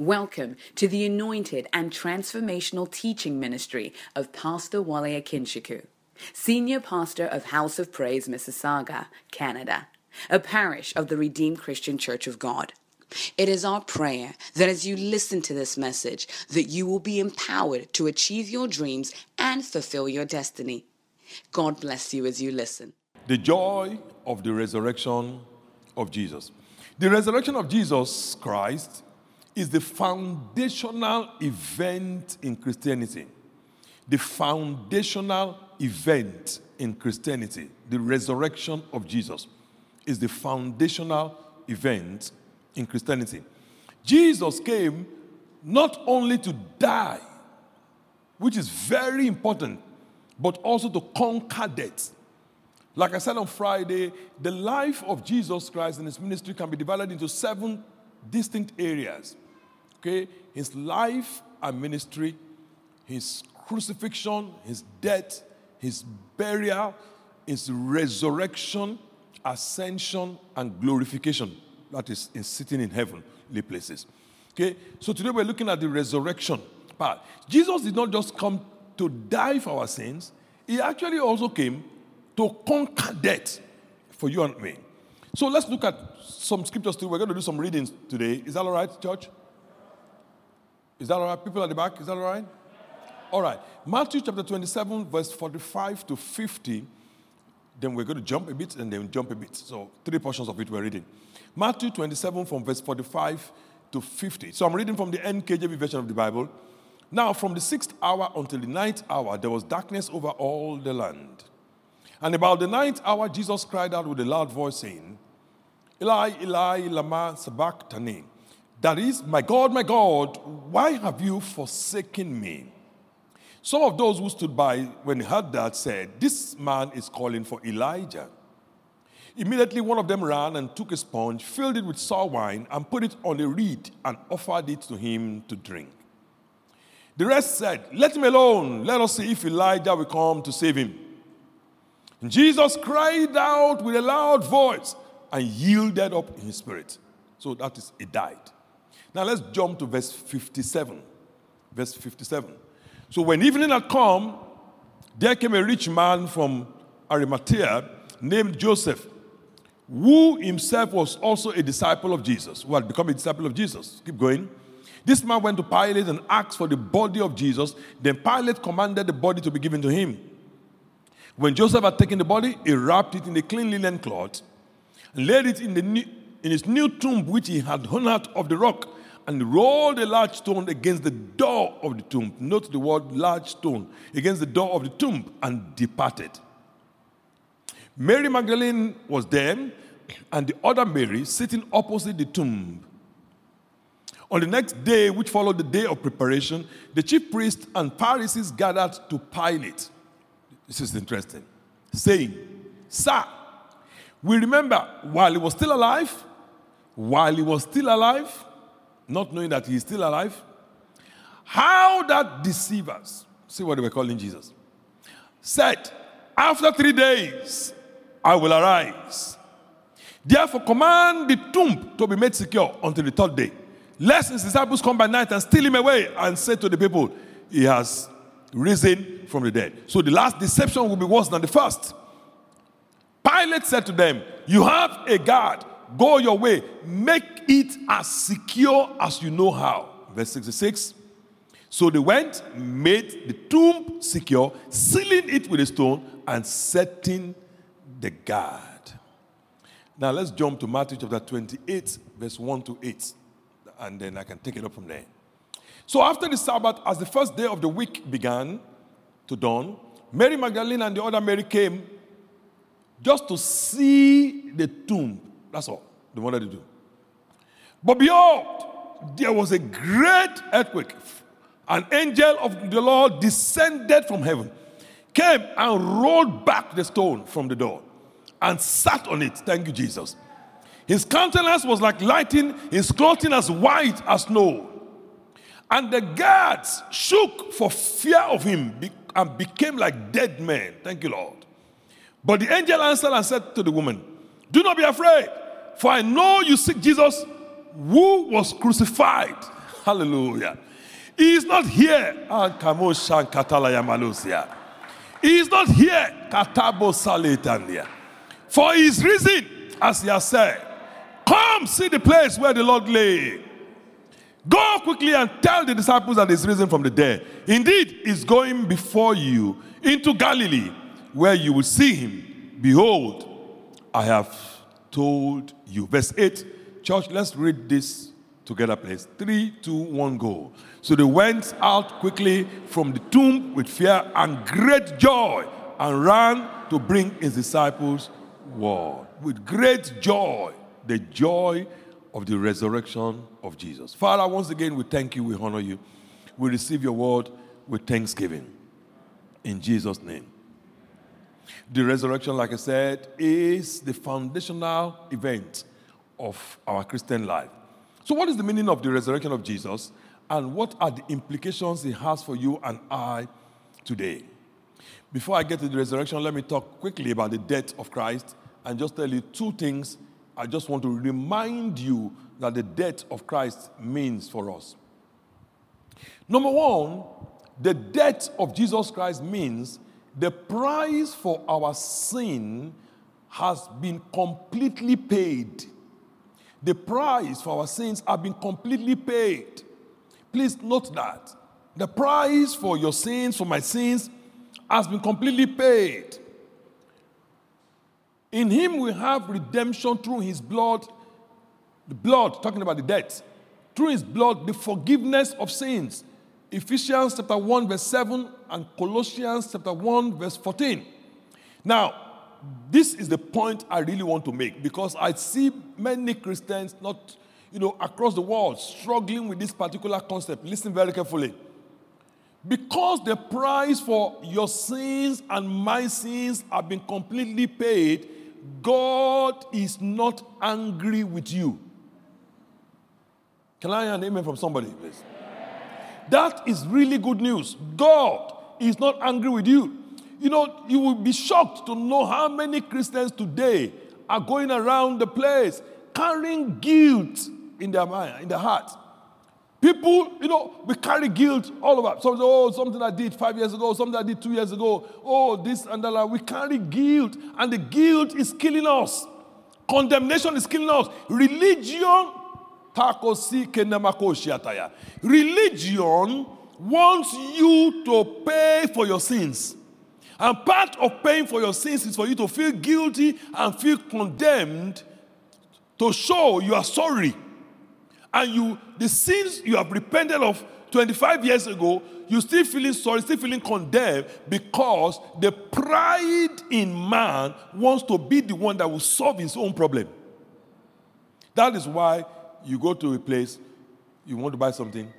Welcome to the anointed and transformational teaching ministry of Pastor Wale Akinsiku, Senior Pastor of House of Praise, Mississauga, Canada, a parish of the Redeemed Christian Church of God. It is our prayer that as you listen to this message, that you will be empowered to achieve your dreams and fulfill your destiny. God bless you as you listen. The joy of the resurrection of Jesus. The resurrection of Jesus Christ is the foundational event in Christianity. The foundational event in Christianity, the resurrection of Jesus, is the foundational event in Christianity. Jesus came not only to die, which is very important, but also to conquer death. Like I said on Friday, the life of Jesus Christ and his ministry can be divided into seven distinct areas. Okay? His life and ministry, his crucifixion, his death, his burial, his resurrection, ascension, and glorification. That is in sitting in heavenly places. Okay? So today we're looking at the resurrection part. Jesus did not just come to die for our sins, he actually also came to conquer death for you and me. So let's look at some scriptures too. We're going to do some readings today. Is that all right, church? Is that all right? People at the back, is that all right? All right. Matthew chapter 27, verse 45 to 50. Then we're going to jump a bit and then jump a bit. So, three portions of it we're reading. Matthew 27, from verse 45 to 50. So, I'm reading from the NKJV version of the Bible. Now, from the sixth hour until the ninth hour, there was darkness over all the land. And about the ninth hour, Jesus cried out with a loud voice, saying, Eli, Eli, Lama Sabachthani. That is, my God, my God, why have you forsaken me? Some of those who stood by when he heard that said, This man is calling for Elijah. Immediately, one of them ran and took a sponge, filled it with sour wine, and put it on a reed and offered it to him to drink. The rest said, Let him alone. Let us see if Elijah will come to save him. And Jesus cried out with a loud voice and yielded up in his spirit. So that is, he died. Now let's jump to verse 57. Verse 57. So when evening had come, there came a rich man from Arimathea named Joseph, who himself was also a disciple of Jesus, who had become a disciple of Jesus. Keep going. This man went to Pilate and asked for the body of Jesus. Then Pilate commanded the body to be given to him. When Joseph had taken the body, he wrapped it in a clean linen cloth and laid it in, the new, in his new tomb, which he had hewn out of the rock, and rolled a large stone against the door of the tomb. Note the word large stone against the door of the tomb and departed. Mary Magdalene was there, and the other Mary sitting opposite the tomb. On the next day, which followed the day of preparation, the chief priests and Pharisees gathered to Pilate. This is interesting. Saying, Sir, we remember while he was still alive, while he was still alive, not knowing that he is still alive, how that deceivers, see what they were calling Jesus, said, After three days, I will arise. Therefore, command the tomb to be made secure until the third day. Lest his disciples come by night and steal him away and say to the people, He has risen from the dead. So the last deception will be worse than the first. Pilate said to them, You have a guard. Go your way. Make it as secure as you know how. Verse 66. So they went, made the tomb secure, sealing it with a stone, and setting the guard. Now let's jump to Matthew chapter 28, verse 1 to 8, and then I can take it up from there. So after the Sabbath, as the first day of the week began to dawn, Mary Magdalene and the other Mary came just to see the tomb. That's all they wanted to do. But behold, there was a great earthquake. An angel of the Lord descended from heaven, came and rolled back the stone from the door and sat on it. Thank you, Jesus. His countenance was like lightning, his clothing as white as snow. And the guards shook for fear of him and became like dead men. Thank you, Lord. But the angel answered and said to the woman, Do not be afraid, for I know you seek Jesus who was crucified. Hallelujah. He is not here. He is not here. For he is risen, as he has said. Come see the place where the Lord lay. Go quickly and tell the disciples that he's risen from the dead. Indeed, he's going before you into Galilee, where you will see him. Behold, I have told you. Verse 8. Church, let's read this together, please. Three, two, one, go. So they went out quickly from the tomb with fear and great joy and ran to bring his disciples word. With great joy, the joy of the resurrection of Jesus. Father, once again, we thank you, we honor you. We receive your word with thanksgiving. In Jesus' name. The resurrection, like I said, is the foundational event of our Christian life. So, what is the meaning of the resurrection of Jesus, and what are the implications it has for you and I today? Before I get to the resurrection, let me talk quickly about the death of Christ and just tell you two things I just want to remind you that the death of Christ means for us. Number one, the death of Jesus Christ means the price for our sin has been completely paid. The price for our sins have been completely paid. Please note that. The price for your sins, for my sins, has been completely paid. In him we have redemption through his blood, the blood, talking about the death, through his blood, the forgiveness of sins. Ephesians chapter 1, verse 7, and Colossians chapter 1, verse 14. Now, this is the point I really want to make because I see many Christians not, you know, across the world struggling with this particular concept. Listen very carefully. Because the price for your sins and my sins have been completely paid, God is not angry with you. Can I hear an amen from somebody, please? That is really good news. God is not angry with you. You know, you will be shocked to know how many Christians today are going around the place carrying guilt in their mind, in their heart. People, you know, we carry guilt all over. So, oh, something I did five years ago, something I did two years ago. Oh, this and that. We carry guilt, and the guilt is killing us. Condemnation is killing us. Religion, religion wants you to pay for your sins. And part of paying for your sins is for you to feel guilty and feel condemned to show you are sorry and you the sins you have repented of 25 years ago, you still feeling sorry, still feeling condemned because the pride in man wants to be the one that will solve his own problem. That is why you go to a place, you want to buy something,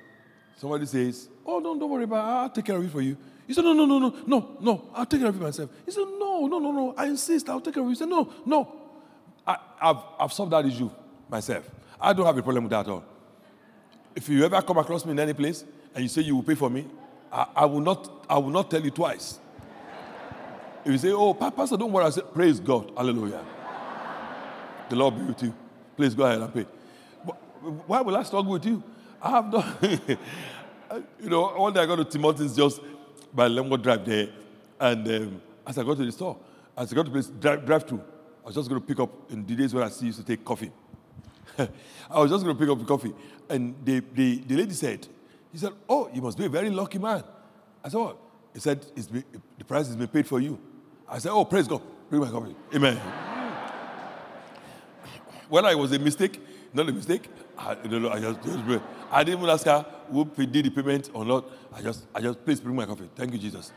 somebody says, Oh, don't, don't worry about it, I'll take care of it for you. You say, No, no, no, no, no, no, I'll take care of it myself. He said, No, no, no, no, I insist, I'll take care of it. He said, No, no, I, have I've solved that issue myself. I don't have a problem with that at all. If you ever come across me in any place and you say you will pay for me, I, I will, not, I will not tell you twice. If you say, oh, Pastor, don't worry, I say, praise God. Hallelujah. The Lord be with you. Please go ahead and pay. But why will I struggle with you? I have done. you know, one day I got to Timothy's just by Lemgo Drive there. And um, as I got to the store, as I got to place, drive, drive through, I was just going to pick up in the days when I used to take coffee. I was just going to pick up the coffee. And the, the, the lady said, he said, oh, you must be a very lucky man. I said, what? He said, the price has been paid for you. I said, oh, praise God. Bring my coffee. Amen. Well, I was a mistake, not a mistake, I, I, just, just, I didn't even ask her who did the payment or not. I just, I just, please bring my coffee. Thank you, Jesus.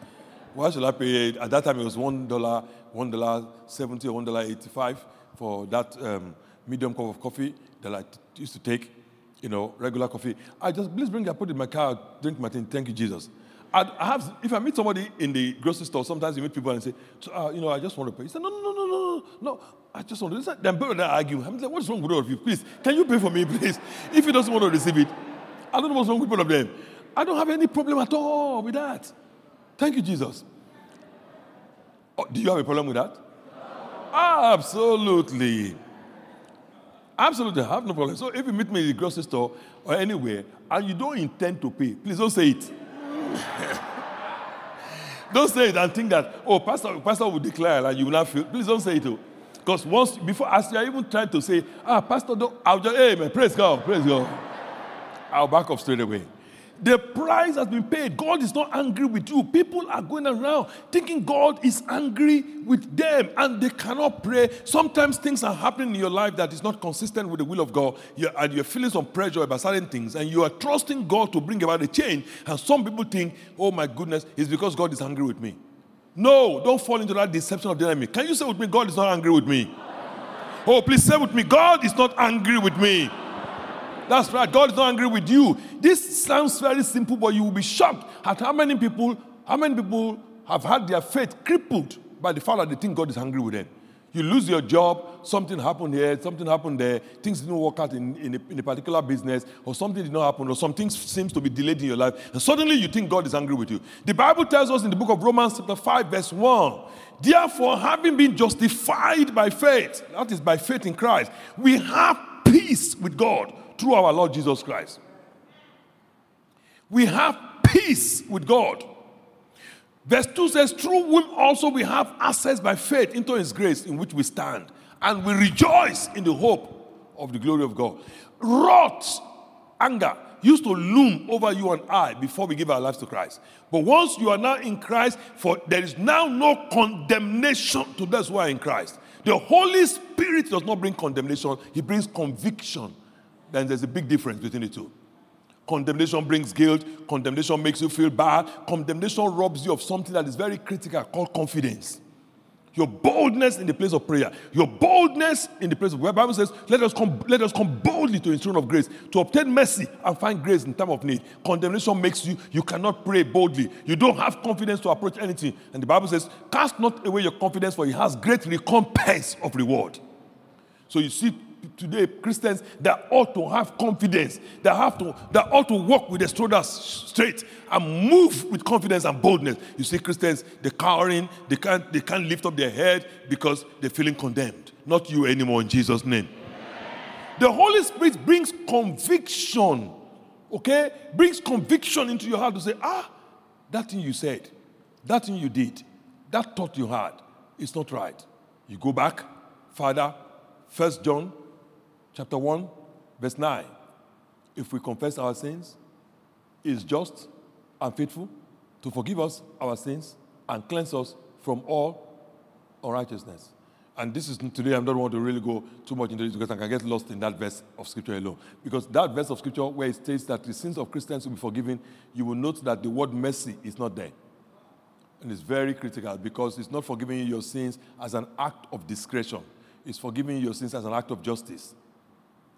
Why should I pay? At that time, it was one dollar, one dollar or one dollar eighty-five for that um, medium cup of coffee that I used to take, you know, regular coffee. I just, please bring it, put it in my car, drink my thing. Thank you, Jesus. I, I have, if I meet somebody in the grocery store, sometimes you meet people and say, so, uh, you know, I just want to pay. He said, no, no, no, no, no, no, I just want to. Then people that argue. I'm like, what's wrong with all of you? Please, can you pay for me, please? If he doesn't want to receive it, I don't know what's wrong with all of them. I don't have any problem at all with that. Thank you, Jesus. Oh, do you have a problem with that? Absolutely. Absolutely, I have no problem. So if you meet me in the grocery store or anywhere and you don't intend to pay, please don't say it. don't say it and think that, oh, pastor, pastor will declare and you will not feel. Please don't say it. Oh. Because once, before, as you are even trying to say, ah, pastor, don't, I'll just, man, praise God, praise God. I'll back off straight away. The price has been paid. God is not angry with you. People are going around thinking God is angry with them and they cannot pray. Sometimes things are happening in your life that is not consistent with the will of God, you're, and you're feeling some pressure about certain things, and you are trusting God to bring about a change. And some people think, oh my goodness, it's because God is angry with me. No, don't fall into that deception of the enemy. Can you say with me, God is not angry with me? Oh, please say with me, God is not angry with me. That's right. God is not angry with you. This sounds very simple, but you will be shocked at how many people, how many people have had their faith crippled by the fact that they think God is angry with them. You lose your job, something happened here, something happened there, things didn't work out in, in, a, in a particular business, or something did not happen, or something seems to be delayed in your life, and suddenly you think God is angry with you. The Bible tells us in the book of Romans, chapter 5, verse 1 Therefore, having been justified by faith, that is by faith in Christ, we have peace with God through our Lord Jesus Christ. We have peace with God. Verse 2 says, Through whom also we have access by faith into his grace in which we stand, and we rejoice in the hope of the glory of God. Wrath, anger, used to loom over you and I before we give our lives to Christ. But once you are now in Christ, for there is now no condemnation to those who are in Christ. The Holy Spirit does not bring condemnation, He brings conviction then there's a big difference between the two. Condemnation brings guilt, condemnation makes you feel bad, condemnation robs you of something that is very critical called confidence. Your boldness in the place of prayer, your boldness in the place of where Bible says, let us come, let us come boldly to the throne of grace to obtain mercy and find grace in time of need. Condemnation makes you, you cannot pray boldly. You don't have confidence to approach anything. And the Bible says, cast not away your confidence, for it has great recompense of reward. So you see today Christians that ought to have confidence, that have to that ought to walk with their shoulders straight and move with confidence and boldness. You see, Christians, they're cowering, they can't they can't lift up their head because they're feeling condemned. Not you anymore in Jesus' name. The Holy Spirit brings conviction, okay? Brings conviction into your heart to say, ah, that thing you said, that thing you did, that thought you had, is not right. You go back, Father, First John chapter 1, verse 9. If we confess our sins, he is just and faithful to forgive us our sins and cleanse us from all unrighteousness. And this is today, I don't want to really go too much into this because I can get lost in that verse of scripture alone. Because that verse of scripture where it states that the sins of Christians will be forgiven, you will note that the word mercy is not there. And it's very critical because it's not forgiving you your sins as an act of discretion, it's forgiving you your sins as an act of justice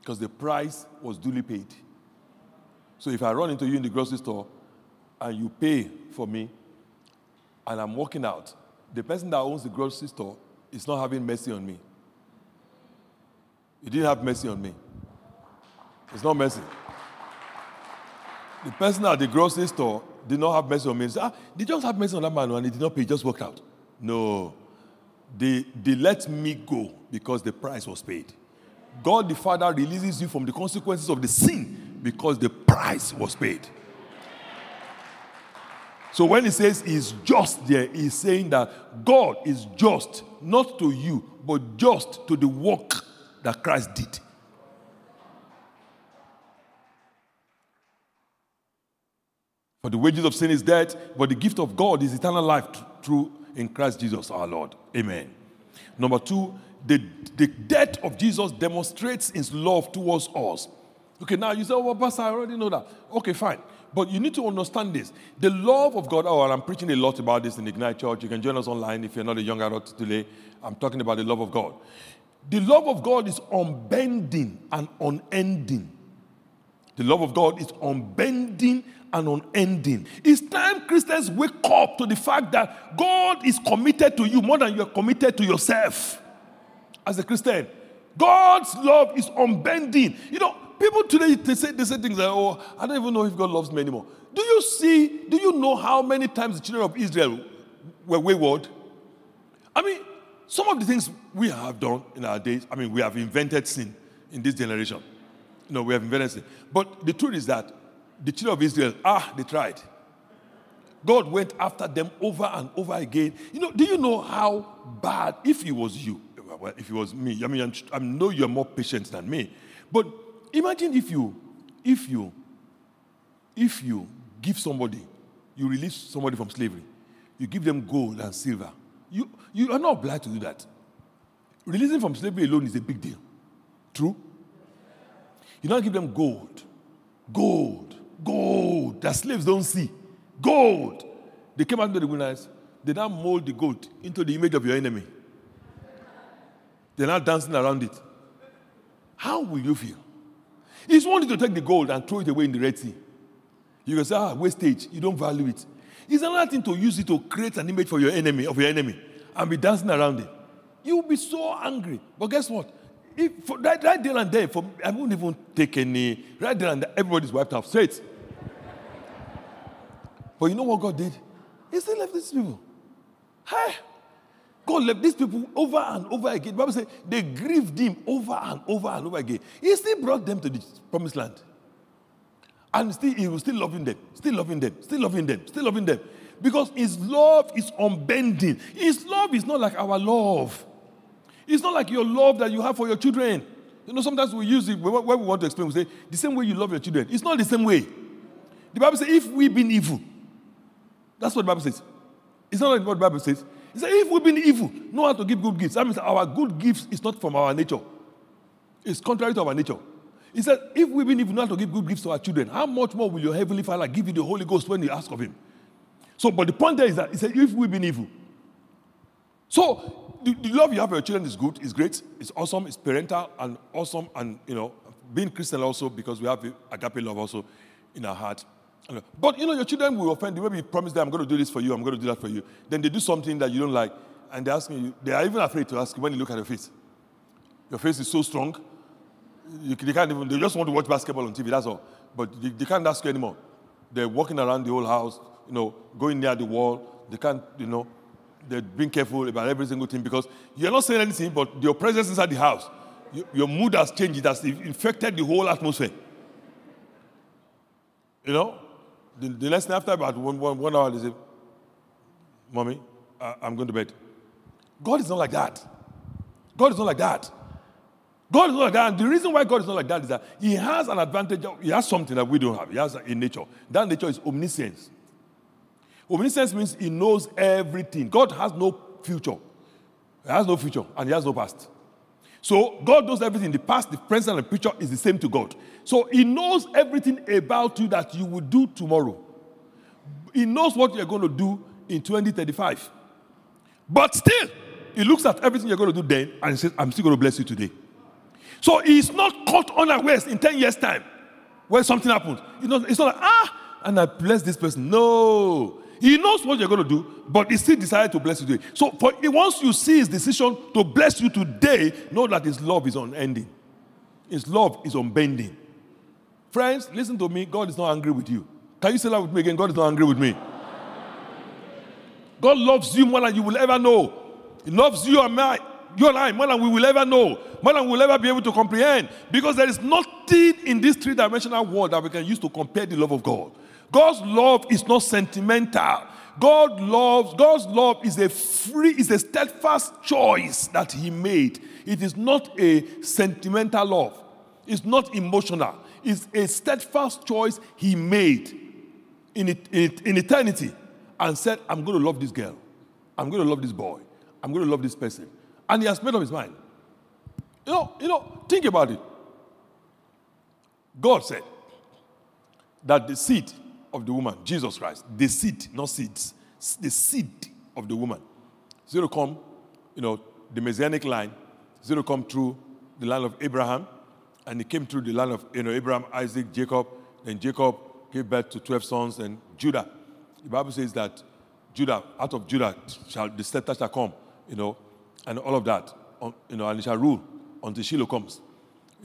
because the price was duly paid. So if I run into you in the grocery store and you pay for me and I'm walking out, the person that owns the grocery store is not having mercy on me. He didn't have mercy on me. It's not mercy. The person at the grocery store did not have mercy on me. He said, ah, they just have mercy on that man and he did not pay, he just walked out. No. They, they let me go because the price was paid. God the Father releases you from the consequences of the sin because the price was paid. So when he says he's just there, he's saying that God is just, not to you, but just to the work that Christ did. For the wages of sin is death, but the gift of God is eternal life through in Christ Jesus our Lord. Amen. Number two, the, the death of Jesus demonstrates his love towards us. Okay, now you say, oh, well, Pastor, I already know that. Okay, fine. But you need to understand this. The love of God, oh, I'm preaching a lot about this in Ignite Church. You can join us online if you're not a young adult today. I'm talking about the love of God. The love of God is unbending and unending. The love of God is unbending and unending. It's time Christians wake up to the fact that God is committed to you more than you're committed to yourself as a Christian. God's love is unbending. You know, people today they say, they say things like, oh, I don't even know if God loves me anymore. Do you see, do you know how many times the children of Israel were wayward? I mean, some of the things we have done in our days, I mean, we have invented sin. in this generation. No, we have invented sin. But the truth is that the children of Israel, ah, they tried. God went after them over and over again. You know, do you know how bad, if it was you, well, if it was me, I mean, I'm, I know you're more patient than me, but imagine if you, if you, if you give somebody, you release somebody from slavery, you give them gold and silver, you, you are not obliged to do that. Releasing from slavery alone is a big deal. True? You don't give them gold, gold, gold that slaves don't see. Gold. They came out into the wilderness. They now mold the gold into the image of your enemy. They're now dancing around it. How will you feel? He's wanting to take the gold and throw it away in the Red Sea. You can say, ah, wastage. You don't value it. It's another thing to use it to create an image for your enemy, of your enemy, and be dancing around it. You will be so angry. But guess what? If, for, right, right there and there, for, I won't even take any. Right there and there, everybody's wiped out. Straight. But you know what God did? He still left these people. Hey, God left these people over and over again. The Bible says they grieved him over and over and over again. He still brought them to the promised land. And still, he was still loving them, still loving them, still loving them, still loving them. Because his love is unbending. His love is not like our love. It's not like your love that you have for your children. You know, sometimes we use it when we want to explain, we say, the same way you love your children. It's not the same way. The Bible says, if we've been evil, that's what the Bible says. It's not like what the Bible says. It says, if we've been evil, know how to give good gifts. That means our good gifts is not from our nature. It's contrary to our nature. He said, if we've been evil, know how to give good gifts to our children, how much more will your heavenly Father give you the Holy Ghost when you ask of him? So, but the point there is that he said, if we've been evil. So, the, the love you have for your children is good, it's great, it's awesome, it's parental and awesome, and you know, being Christian also because we have agape love also in our heart. But you know, your children will offend you. Maybe you promise them, I'm going to do this for you, I'm going to do that for you. Then they do something that you don't like, and they ask you, they are even afraid to ask you when you look at your face. Your face is so strong, you, they can't even, they just want to watch basketball on TV, that's all. But they, they can't ask you anymore. They're walking around the whole house, you know, going near the wall. They can't, you know, they're being careful about every single thing because you're not saying anything, but your presence inside the house, your mood has changed, it has infected the whole atmosphere. You know? The, the next after about one, one, one hour, they say, Mommy, I, I'm going to bed. God is not like that. God is not like that. God is not like that. And the reason why God is not like that is that He has an advantage. He has something that we don't have. He has a nature. That nature is omniscience. Omniscience means He knows everything. God has no future. He has no future and He has no past. So God knows everything. The past, the present, and the future is the same to God. So He knows everything about you that you will do tomorrow. He knows what you're going to do in 2035. But still, He looks at everything you're going to do then and He says, I'm still going to bless you today. So He's not caught unawares in 10 years' time when something happens. It's not, it's not like, ah, and I bless this person. No. He knows what you're going to do, but he still decided to bless you today. So for, once you see his decision to bless you today, know that his love is unending. His love is unbending. Friends, listen to me. God is not angry with you. Can you say that with me again? God is not angry with me. God loves you more than you will ever know. He loves you and me, you and I more than we will ever know, more than we will ever be able to comprehend. Because there is nothing in this three dimensional world that we can use to compare the love of God. God's love is not sentimental. God loves, God's love is a free, is a steadfast choice that He made. It is not a sentimental love. It's not emotional. It's a steadfast choice He made in, in, in eternity and said, I'm going to love this girl. I'm going to love this boy. I'm going to love this person. And He has made up His mind. You know, you know, think about it. God said that the seed of the woman, Jesus Christ, the seed, not seeds, the seed of the woman. To come, you know, the messianic line. To come through the line of Abraham, and it came through the line of you know Abraham, Isaac, Jacob. Then Jacob gave birth to twelve sons, and Judah. The Bible says that Judah, out of Judah, shall the scepter shall come, you know, and all of that, you know, and it shall rule until Shiloh comes.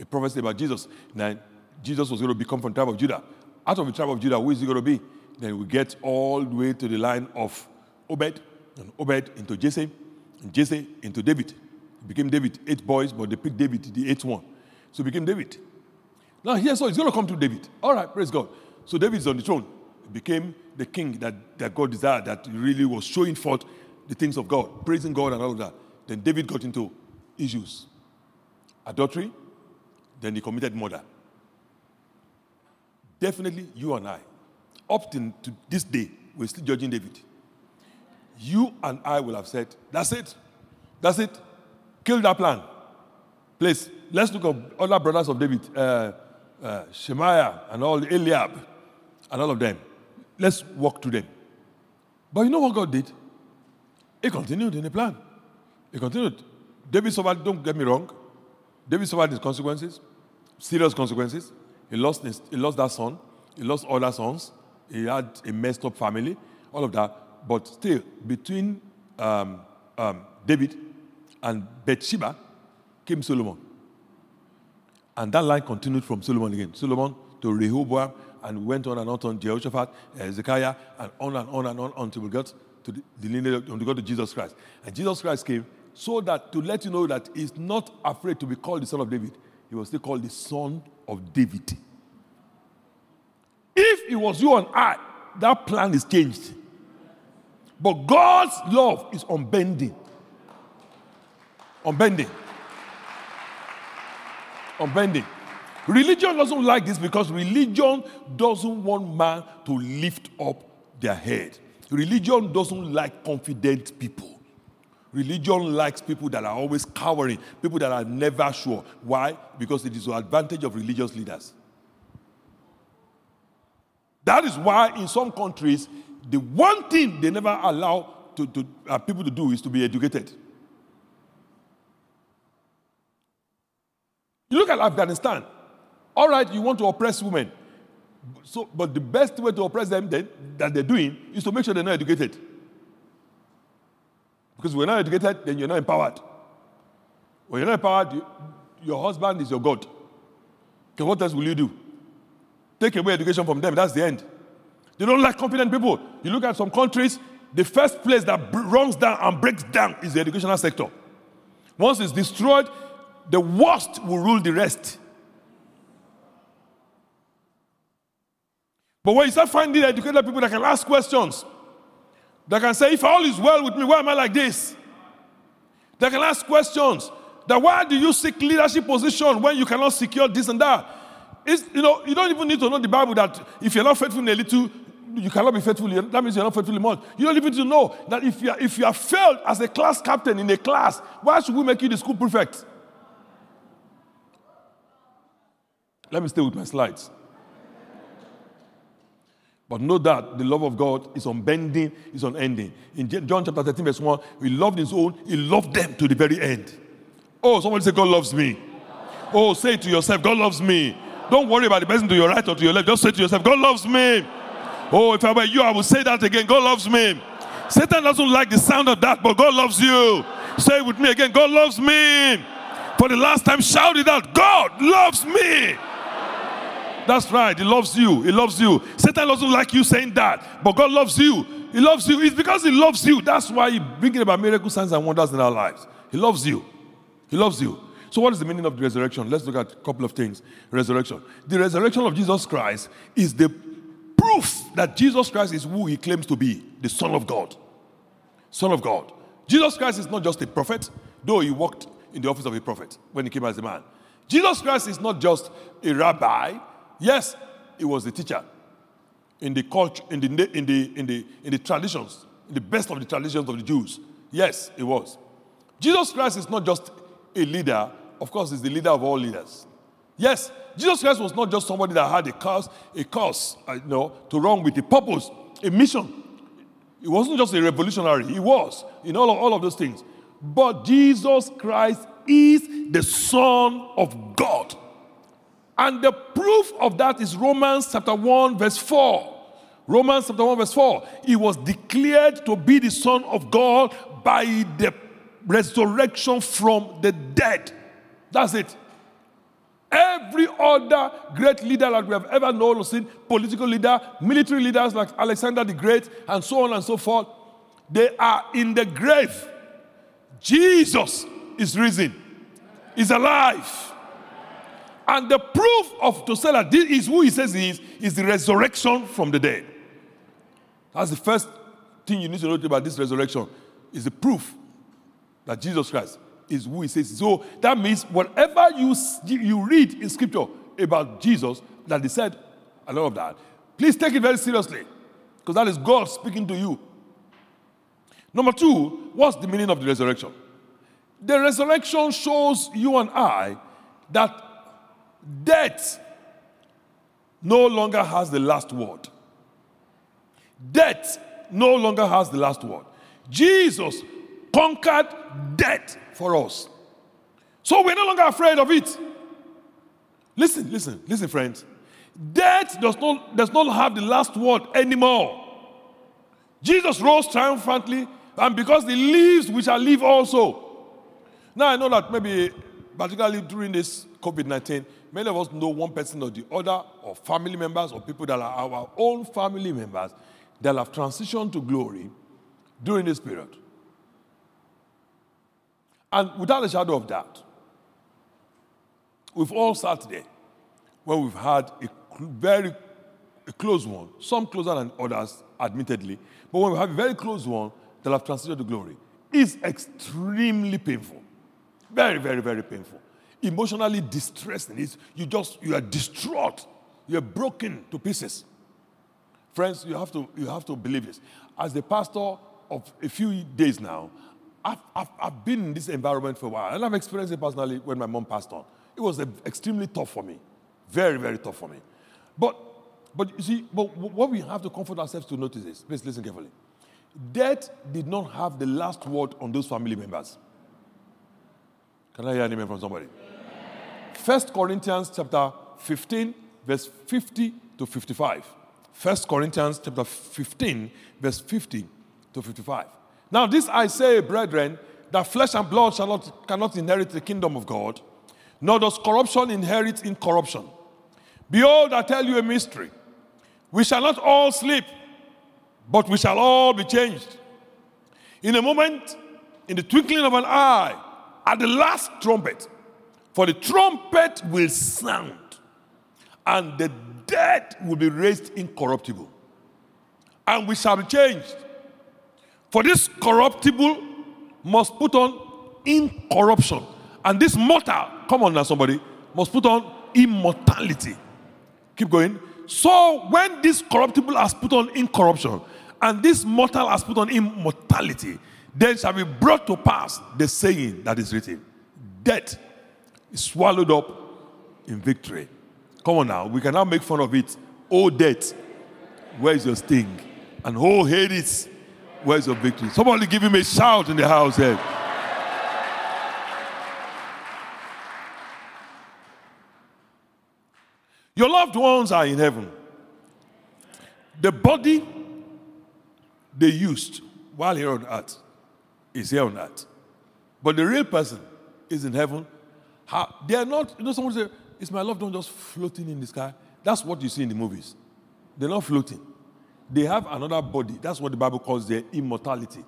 A prophecy about Jesus. Now, Jesus was going to become from the tribe of Judah out of the tribe of Judah, who is he going to be? Then we get all the way to the line of Obed, and Obed into Jesse, and Jesse into David. It became David, eight boys, but they picked David, the eighth one. So became David. Now here, so it's going to come to David. All right, praise God. So David is on the throne. He became the king that, that God desired, that really was showing forth the things of God, praising God and all of that. Then David got into issues. Adultery, then he committed murder. Definitely you and I, up to this day, we're still judging David. You and I will have said, that's it. That's it. Kill that plan. Please, let's look at other brothers of David, uh, uh, Shemaiah and all, Eliab and all of them. Let's walk to them. But you know what God did? He continued in the plan. He continued. David suffered, don't get me wrong, David suffered his consequences, serious consequences. He lost, his, he lost that son, he lost other sons, he had a messed up family, all of that. But still, between um, um, David and Bathsheba came Solomon. And that line continued from Solomon again. Solomon to Rehoboam, and went on and on to Jehoshaphat, Hezekiah, and on and on and on until we got to the, lineage, we got to Jesus Christ. And Jesus Christ came so that to let you know that he's not afraid to be called the son of David. He was still called the son of David. If it was you and I, that plan is changed. But God's love is unbending. Unbending. Unbending. Religion doesn't like this because religion doesn't want man to lift up their head. Religion doesn't like confident people. Religion likes people that are always cowering, people that are never sure. Why? Because it is the advantage of religious leaders. That is why in some countries, the one thing they never allow to, to uh, people to do is to be educated. You look at Afghanistan. All right, you want to oppress women. So, but the best way to oppress them then, that they're doing is to make sure they're not educated. Because you're not educated, then you're not empowered. When you're not empowered, you, your husband is your God. Okay, what else will you do? Take away education from them, that's the end. They don't like confident people. You look at some countries, the first place that runs down and breaks down is the educational sector. Once it's destroyed, the worst will rule the rest. But when you start finding educated people that can ask questions, that can say, if all is well with me, why am I like this? That can ask questions. That why do you seek leadership position when you cannot secure this and that? It's, you know, you don't even need to know the Bible that if you're not faithful in a little, you cannot be faithful. That means you're not faithful in much. You don't even need to know that if you are, if you are failed as a class captain in a class, why should we make you the school prefect? Let me stay with my slides. But know that the love of God is unbending, is unending. In John chapter 13, verse 1, he loved his own, he loved them to the very end. Oh, somebody say, God loves me. Oh, say to yourself, God loves me. Don't worry about the person to your right or to your left. Just say to yourself, God loves me. Oh, if I were you, I would say that again. God loves me. Satan doesn't like the sound of that, but God loves you. Say it with me again. God loves me. For the last time, shout it out. God loves me. That's right. He loves you. He loves you. Satan doesn't like you saying that, but God loves you. He loves you. It's because He loves you. That's why He's bringing about miracle signs and wonders in our lives. He loves you. He loves you. So, what is the meaning of the resurrection? Let's look at a couple of things. Resurrection. The resurrection of Jesus Christ is the proof that Jesus Christ is who He claims to be the Son of God. Son of God. Jesus Christ is not just a prophet, though He walked in the office of a prophet when He came as a man. Jesus Christ is not just a rabbi, Yes, he was the teacher in the culture, in the, in the, in the, in the traditions, in the best of the traditions of the Jews. Yes, he was. Jesus Christ is not just a leader, of course, he's the leader of all leaders. Yes, Jesus Christ was not just somebody that had a cause, a cause, uh, you know, to run with a purpose, a mission. He wasn't just a revolutionary, he was in all of, all of those things. But Jesus Christ is the Son of God. And the proof of that is Romans chapter 1, verse 4. Romans chapter 1, verse 4. He was declared to be the Son of God by the resurrection from the dead. That's it. Every other great leader that we have ever known, or seen, political leader, military leaders like Alexander the Great, and so on and so forth, they are in the grave. Jesus is risen, is alive. And the proof of to say that this is who he says he is, is the resurrection from the dead. That's the first thing you need to know about this resurrection, is the proof that Jesus Christ is who he says. So that means whatever you, you read in scripture about Jesus that he said a lot of that, please take it very seriously because that is God speaking to you. Number two, what's the meaning of the resurrection? The resurrection shows you and I that death no longer has the last word. Death no longer has the last word. Jesus conquered death for us. So we're no longer afraid of it. Listen, listen, listen, friends. Death does not, does not have the last word anymore. Jesus rose triumphantly, and because he lives, we shall live also. Now, I know that maybe, particularly during this COVID 19, many of us know one person or the other, or family members, or people that are our own family members that have transitioned to glory during this period. And without a shadow of doubt, we've all sat there where we've had a very a close one, some closer than others, admittedly, but when we have a very close one that have transitioned to glory, it's extremely painful. Very, very, very painful. Emotionally distressing. It's, you just, you are distraught. You're broken to pieces. Friends, you have to, you have to believe this. As the pastor of a few days now, I've, I've, I've, been in this environment for a while, and I've experienced it personally when my mom passed on. It was extremely tough for me. Very, very tough for me. But, but you see, but what we have to comfort ourselves to notice is, please listen carefully. Death did not have the last word on those family members. Can I hear an amen from somebody? First Corinthians chapter 15, verse 50 to 55. First Corinthians chapter 15, verse 50 to 55. Now, this I say, brethren, that flesh and blood shall not, cannot inherit the kingdom of God, nor does corruption inherit incorruption. Behold, I tell you a mystery. We shall not all sleep, but we shall all be changed. In a moment, in the twinkling of an eye, at the last trumpet, for the trumpet will sound, and the dead will be raised incorruptible, and we shall be changed. For this corruptible must put on incorruption. And this mortal, come on now, somebody, must put on immortality. Keep going. So when this corruptible has put on incorruption, and this mortal has put on immortality, then shall be brought to pass the saying that is written Death swallowed up in victory. Come on now, we can now make fun of it. Oh, death, where is your sting? And oh, Hades, Where's your victory? Somebody give him a shout in the house here. Your loved ones are in heaven. The body they used while here on earth is here on earth. But the real person is in heaven. How, they are not, you know, someone say, Is my loved one just floating in the sky? That's what you see in the movies. They're not floating. They have another body. That's what the Bible calls their immortality,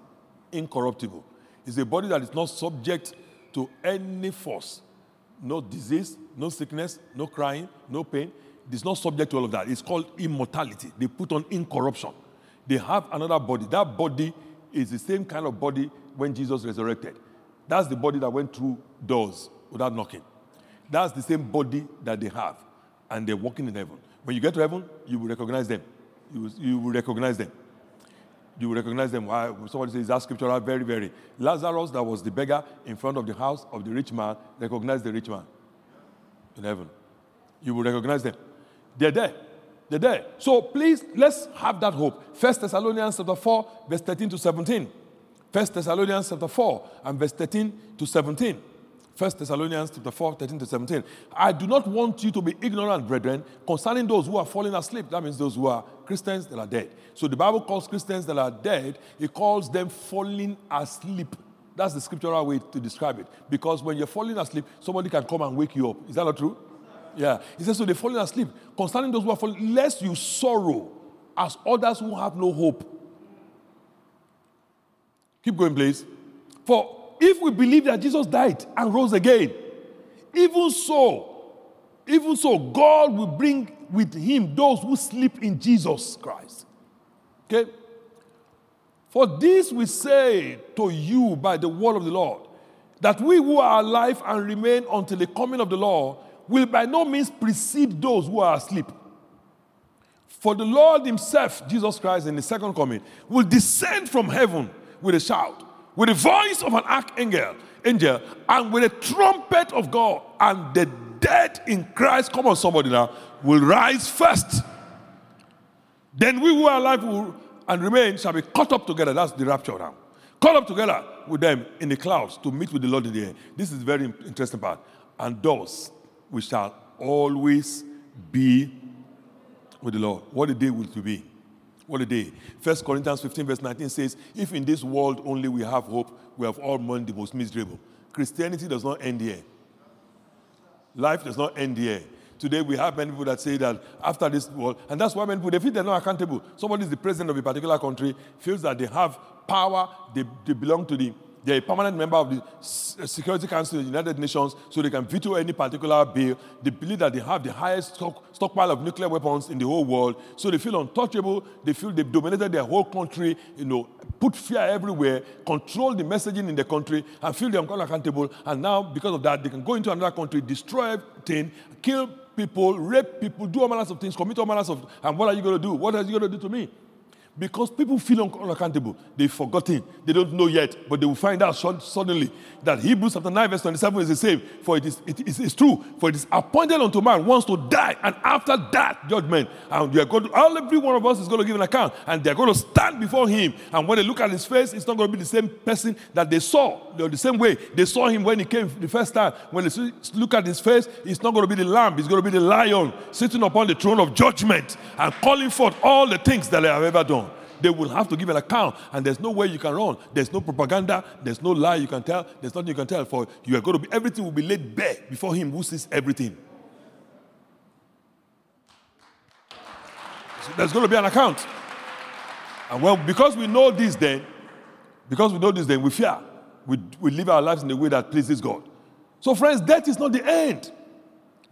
incorruptible. It's a body that is not subject to any force. No disease, no sickness, no crying, no pain. It's not subject to all of that. It's called immortality. They put on incorruption. They have another body. That body is the same kind of body when Jesus resurrected. That's the body that went through doors without knocking. That's the same body that they have. And they're walking in heaven. When you get to heaven, you will recognize them you will, you will recognize them. You will recognize them. Why? Somebody says that scriptural, very, very. Lazarus, that was the beggar in front of the house of the rich man, recognized the rich man in heaven. You will recognize them. They're there. They're there. So please, let's have that hope. First Thessalonians chapter 4, verse 13 to 17. First Thessalonians chapter 4 and verse 13 to 17. 1 Thessalonians chapter 4, 13 to 17. I do not want you to be ignorant, brethren, concerning those who are falling asleep. That means those who are Christians that are dead. So the Bible calls Christians that are dead, it calls them falling asleep. That's the scriptural way to describe it. Because when you're falling asleep, somebody can come and wake you up. Is that not true? Yeah. He says, so they're falling asleep. Concerning those who are falling, lest you sorrow as others who have no hope. Keep going, please. For if we believe that Jesus died and rose again, even so, even so, God will bring with him those who sleep in Jesus Christ. Okay? For this we say to you by the word of the Lord, that we who are alive and remain until the coming of the Lord will by no means precede those who are asleep. For the Lord Himself, Jesus Christ, in the second coming, will descend from heaven with a shout, with the voice of an archangel, angel, and with a trumpet of God, and the dead in Christ, come on, somebody now, will rise first. Then we who are alive will, and remain shall be caught up together. That's the rapture now. Caught up together with them in the clouds to meet with the Lord in the air. This is very interesting part. And thus we shall always be with the Lord. What a day will it be? What a day. First Corinthians 15, verse 19 says, If in this world only we have hope, we have all mourned the most miserable. Christianity does not end here. Life does not end here. Today we have many people that say that after this world, and that's why many people they feel they're not accountable. Somebody is the president of a particular country, feels that they have power, they, they belong to the they're a permanent member of the Security Council of the United Nations, so they can veto any particular bill. They believe that they have the highest stock, stockpile of nuclear weapons in the whole world, so they feel untouchable. They feel they've dominated their whole country, you know, put fear everywhere, control the messaging in the country, and feel they're unaccountable. And now, because of that, they can go into another country, destroy everything, kill people, rape people, do all manners of things, commit all manners of. And what are you going to do? What are you going to do to me? Because people feel unaccountable. They've forgotten. They don't know yet, but they will find out suddenly that Hebrews chapter 9, verse 27 is the same. For it is, it is it's true. For it is appointed unto man once to die, and after that, judgment. And you are going to, all every one of us is going to give an account, and they're going to stand before him. And when they look at his face, it's not going to be the same person that they saw, the same way they saw him when he came the first time. When they look at his face, it's not going to be the lamb, it's going to be the lion sitting upon the throne of judgment and calling forth all the things that they have ever done they will have to give an account. And there's no way you can run. There's no propaganda. There's no lie you can tell. There's nothing you can tell. For you are going to be, everything will be laid bare before Him who sees everything. So there's going to be an account. And well, because we know this then, because we know this then, we fear. We, we live our lives in a way that pleases God. So, friends, death is not the end.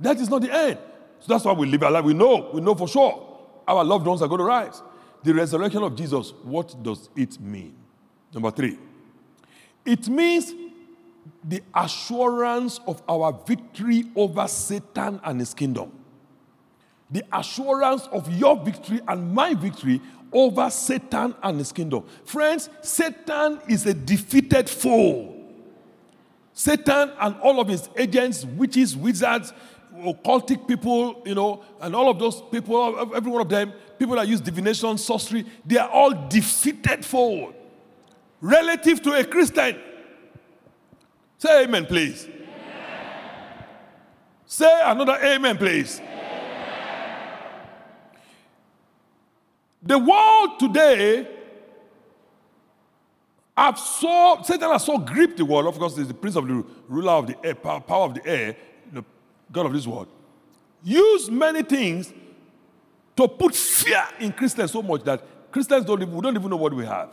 Death is not the end. So that's why we live our life. We know, we know for sure our loved ones are going to rise. The resurrection of Jesus, what does it mean? Number three, it means the assurance of our victory over Satan and his kingdom. The assurance of your victory and my victory over Satan and his kingdom. Friends, Satan is a defeated foe. Satan and all of his agents, witches, wizards, occultic people, you know, and all of those people, every one of them, people that use divination, sorcery, they are all defeated forward relative to a Christian. Say amen, please. Amen. Say another amen, please. Amen. The world today have so Satan has so gripped the world. Of course, he's the prince of the ruler of the air, power of the air, the God of this world. Use many things to put fear in Christians so much that Christians don't even, we don't even know what we have.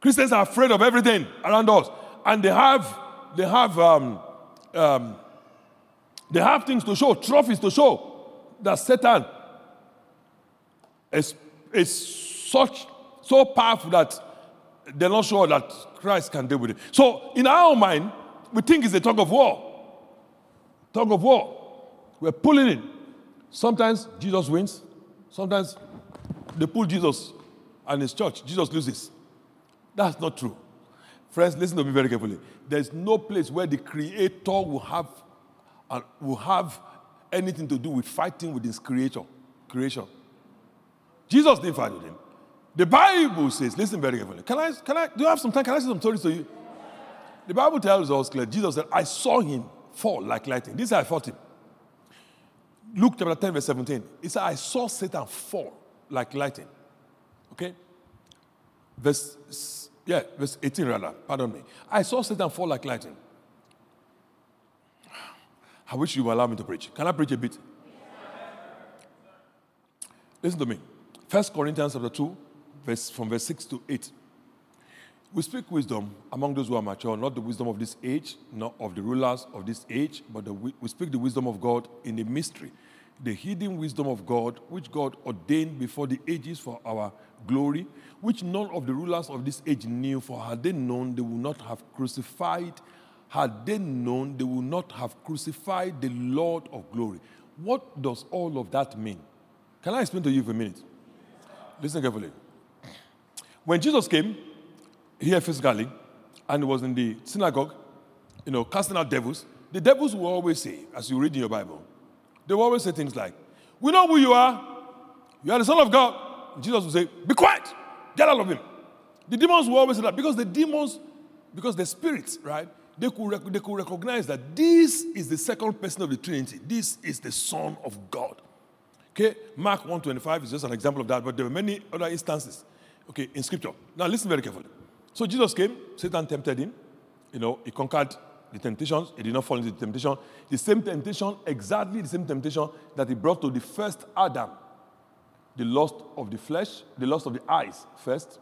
Christians are afraid of everything around us, and they have they have um, um, they have things to show, trophies to show that Satan is, is such so powerful that they're not sure that Christ can deal with it. So in our mind, we think it's a tug of war. Tug of war. We're pulling it. Sometimes Jesus wins, sometimes they pull Jesus and his church. Jesus loses. That's not true. Friends, listen to me very carefully. There's no place where the creator will have uh, will have anything to do with fighting with his creator, creation. Jesus didn't fight with him. The Bible says, listen very carefully. Can I, can I, do you have some time? Can I say some stories to you? The Bible tells us clearly, Jesus said, I saw him fall like lightning. This is how I fought him. Luke chapter 10, verse 17. He said, I saw Satan fall like lightning. Okay? Verse, yeah, verse 18 rather, pardon me. I saw Satan fall like lightning. I wish you would allow me to preach. Can I preach a bit? Listen to me. First Corinthians chapter 2, verse, from verse 6 to 8. We speak wisdom among those who are mature, not the wisdom of this age, not of the rulers of this age, but the, we speak the wisdom of God in a mystery, the hidden wisdom of God, which God ordained before the ages for our glory, which none of the rulers of this age knew, for had they known, they would not have crucified, had they known, they would not have crucified the Lord of glory. What does all of that mean? Can I explain to you for a minute? Listen carefully. When Jesus came here physically and he was in the synagogue, you know, casting out devils, the devils will always say, as you read in your Bible, they will always say things like, We know who you are. You are the Son of God. Jesus will say, Be quiet. Get out of him. The demons will always say that because the demons, because the spirits, right, they could, they could recognize that this is the second person of the Trinity. This is the Son of God. Okay, Mark 125 is just an example of that, but there were many other instances, okay, in scripture. Now listen very carefully. So Jesus came, Satan tempted him, you know, he conquered the temptations, he did not fall into the temptation. The same temptation, exactly the same temptation that he brought to the first Adam. The lust of the flesh, the lust of the eyes first.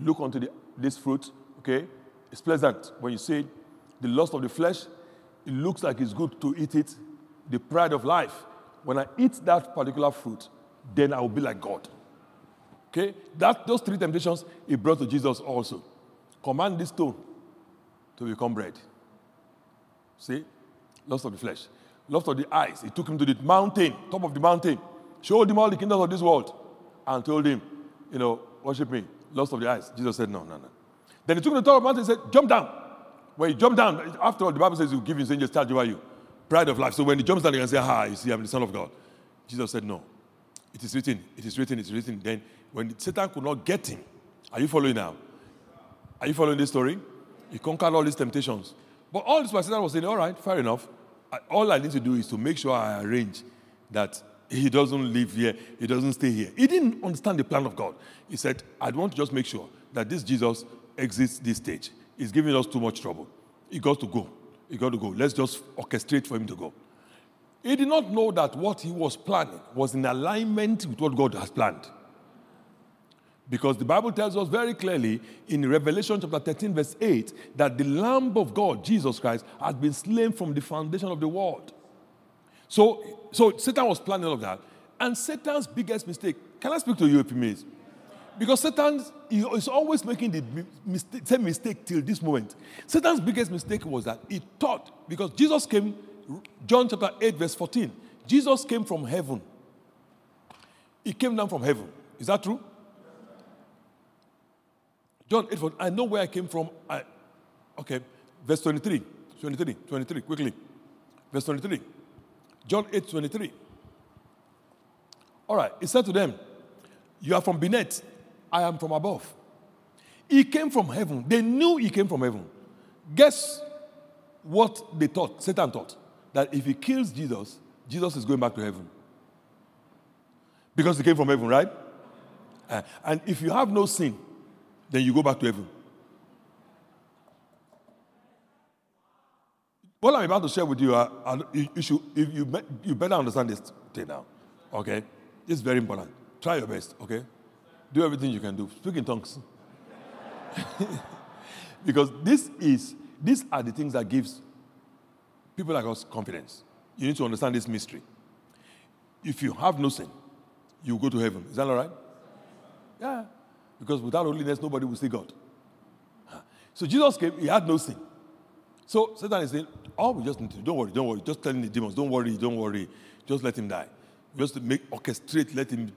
Look unto the, this fruit, okay? It's pleasant when you see it. The lust of the flesh, it looks like it's good to eat it. The pride of life, when I eat that particular fruit, then I will be like God. Okay? That, those three temptations he brought to Jesus also. Command this stone to become bread. See? Lust of the flesh. Lust of the eyes. He took him to the mountain, top of the mountain, showed him all the kingdoms of this world, and told him, you know, worship me. Lust of the eyes. Jesus said, no, no, no. Then he took him to the top of the mountain and said, jump down. When he jumped down, after all, the Bible says he'll give his angels charge over you. Pride of life. So when he jumps down, he can say, Ah, you see, I'm the Son of God. Jesus said, No. It is written, it is written, it is written. Then when Satan could not get him, are you following now? Are you following this story? He conquered all these temptations. But all this Satan was saying, All right, fair enough. All I need to do is to make sure I arrange that he doesn't live here, he doesn't stay here. He didn't understand the plan of God. He said, I want to just make sure that this Jesus exits this stage. He's giving us too much trouble. He got to go. He got to go. Let's just orchestrate for him to go. He did not know that what he was planning was in alignment with what God has planned. Because the Bible tells us very clearly in Revelation chapter 13, verse 8, that the Lamb of God, Jesus Christ, has been slain from the foundation of the world. So, so Satan was planning all of that. And Satan's biggest mistake, can I speak to you if you may? Because Satan is always making the mistake, same mistake till this moment. Satan's biggest mistake was that he thought, because Jesus came, John chapter 8, verse 14, Jesus came from heaven. He came down from heaven. Is that true? John 8, 14, I know where I came from. I, okay, verse 23, 23, 23, quickly. Verse 23. John 8, 23. All right, he said to them, You are from Benet, I am from above. He came from heaven. They knew he came from heaven. Guess what they thought? Satan thought that if he kills Jesus, Jesus is going back to heaven. Because he came from heaven, right? Uh, and if you have no sin, then you go back to heaven. What I'm about to share with you, uh, uh, you, you, should, you, you better understand this thing now. Okay? It's very important. Try your best, okay? Do everything you can do. Speak in tongues. because this is, these are the things that gives people like us confidence. You need to understand this mystery. If you have no sin, you go to heaven. Is that all right? Yeah. Because without holiness, nobody will see God. So Jesus came, he had no sin. So Satan is saying, all we just need to do, don't worry, don't worry. Just telling the demons, don't worry, don't worry. Just let him die. Just make orchestrate, let him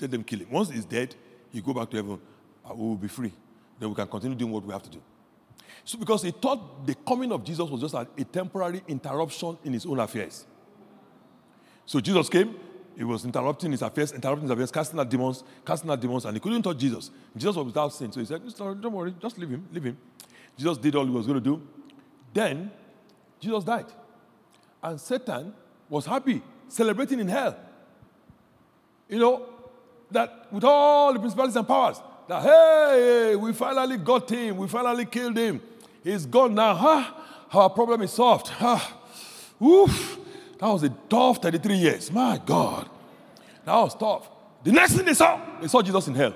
let them kill him. Once he's dead, you go back to heaven, uh, we will be free. Then we can continue doing what we have to do. So, because he thought the coming of Jesus was just a temporary interruption in his own affairs. So, Jesus came, he was interrupting his affairs, interrupting his affairs, casting out demons, casting out demons, and he couldn't touch Jesus. Jesus was without sin. So he said, Don't worry, just leave him, leave him. Jesus did all he was going to do. Then, Jesus died. And Satan was happy, celebrating in hell. You know, that with all the principalities and powers, that hey, we finally got him, we finally killed him. He's gone now. Huh? Our problem is solved. Huh? Oof. That was a tough 33 years. My God. That was tough. The next thing they saw, they saw Jesus in hell.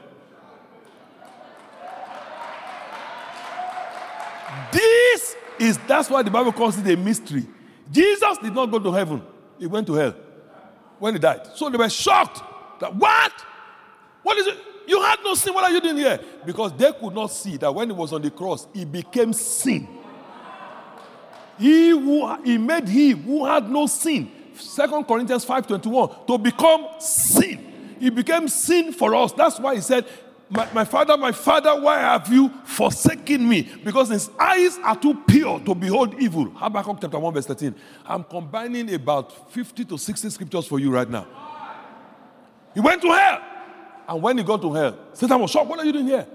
This is that's why the Bible calls it a mystery. Jesus did not go to heaven, he went to hell when he died. So they were shocked that what? What is it? You had no sin. What are you doing here? Because they could not see that when he was on the cross, he became sin. He who he made him who had no sin. Second Corinthians 5:21 to become sin. He became sin for us. That's why he said, my, my, father, my father, why have you forsaken me? Because his eyes are too pure to behold evil. Habakkuk chapter 1, verse 13. I'm combining about 50 to 60 scriptures for you right now. He went to hell. And when he got to hell, Satan was shocked. What are you doing here?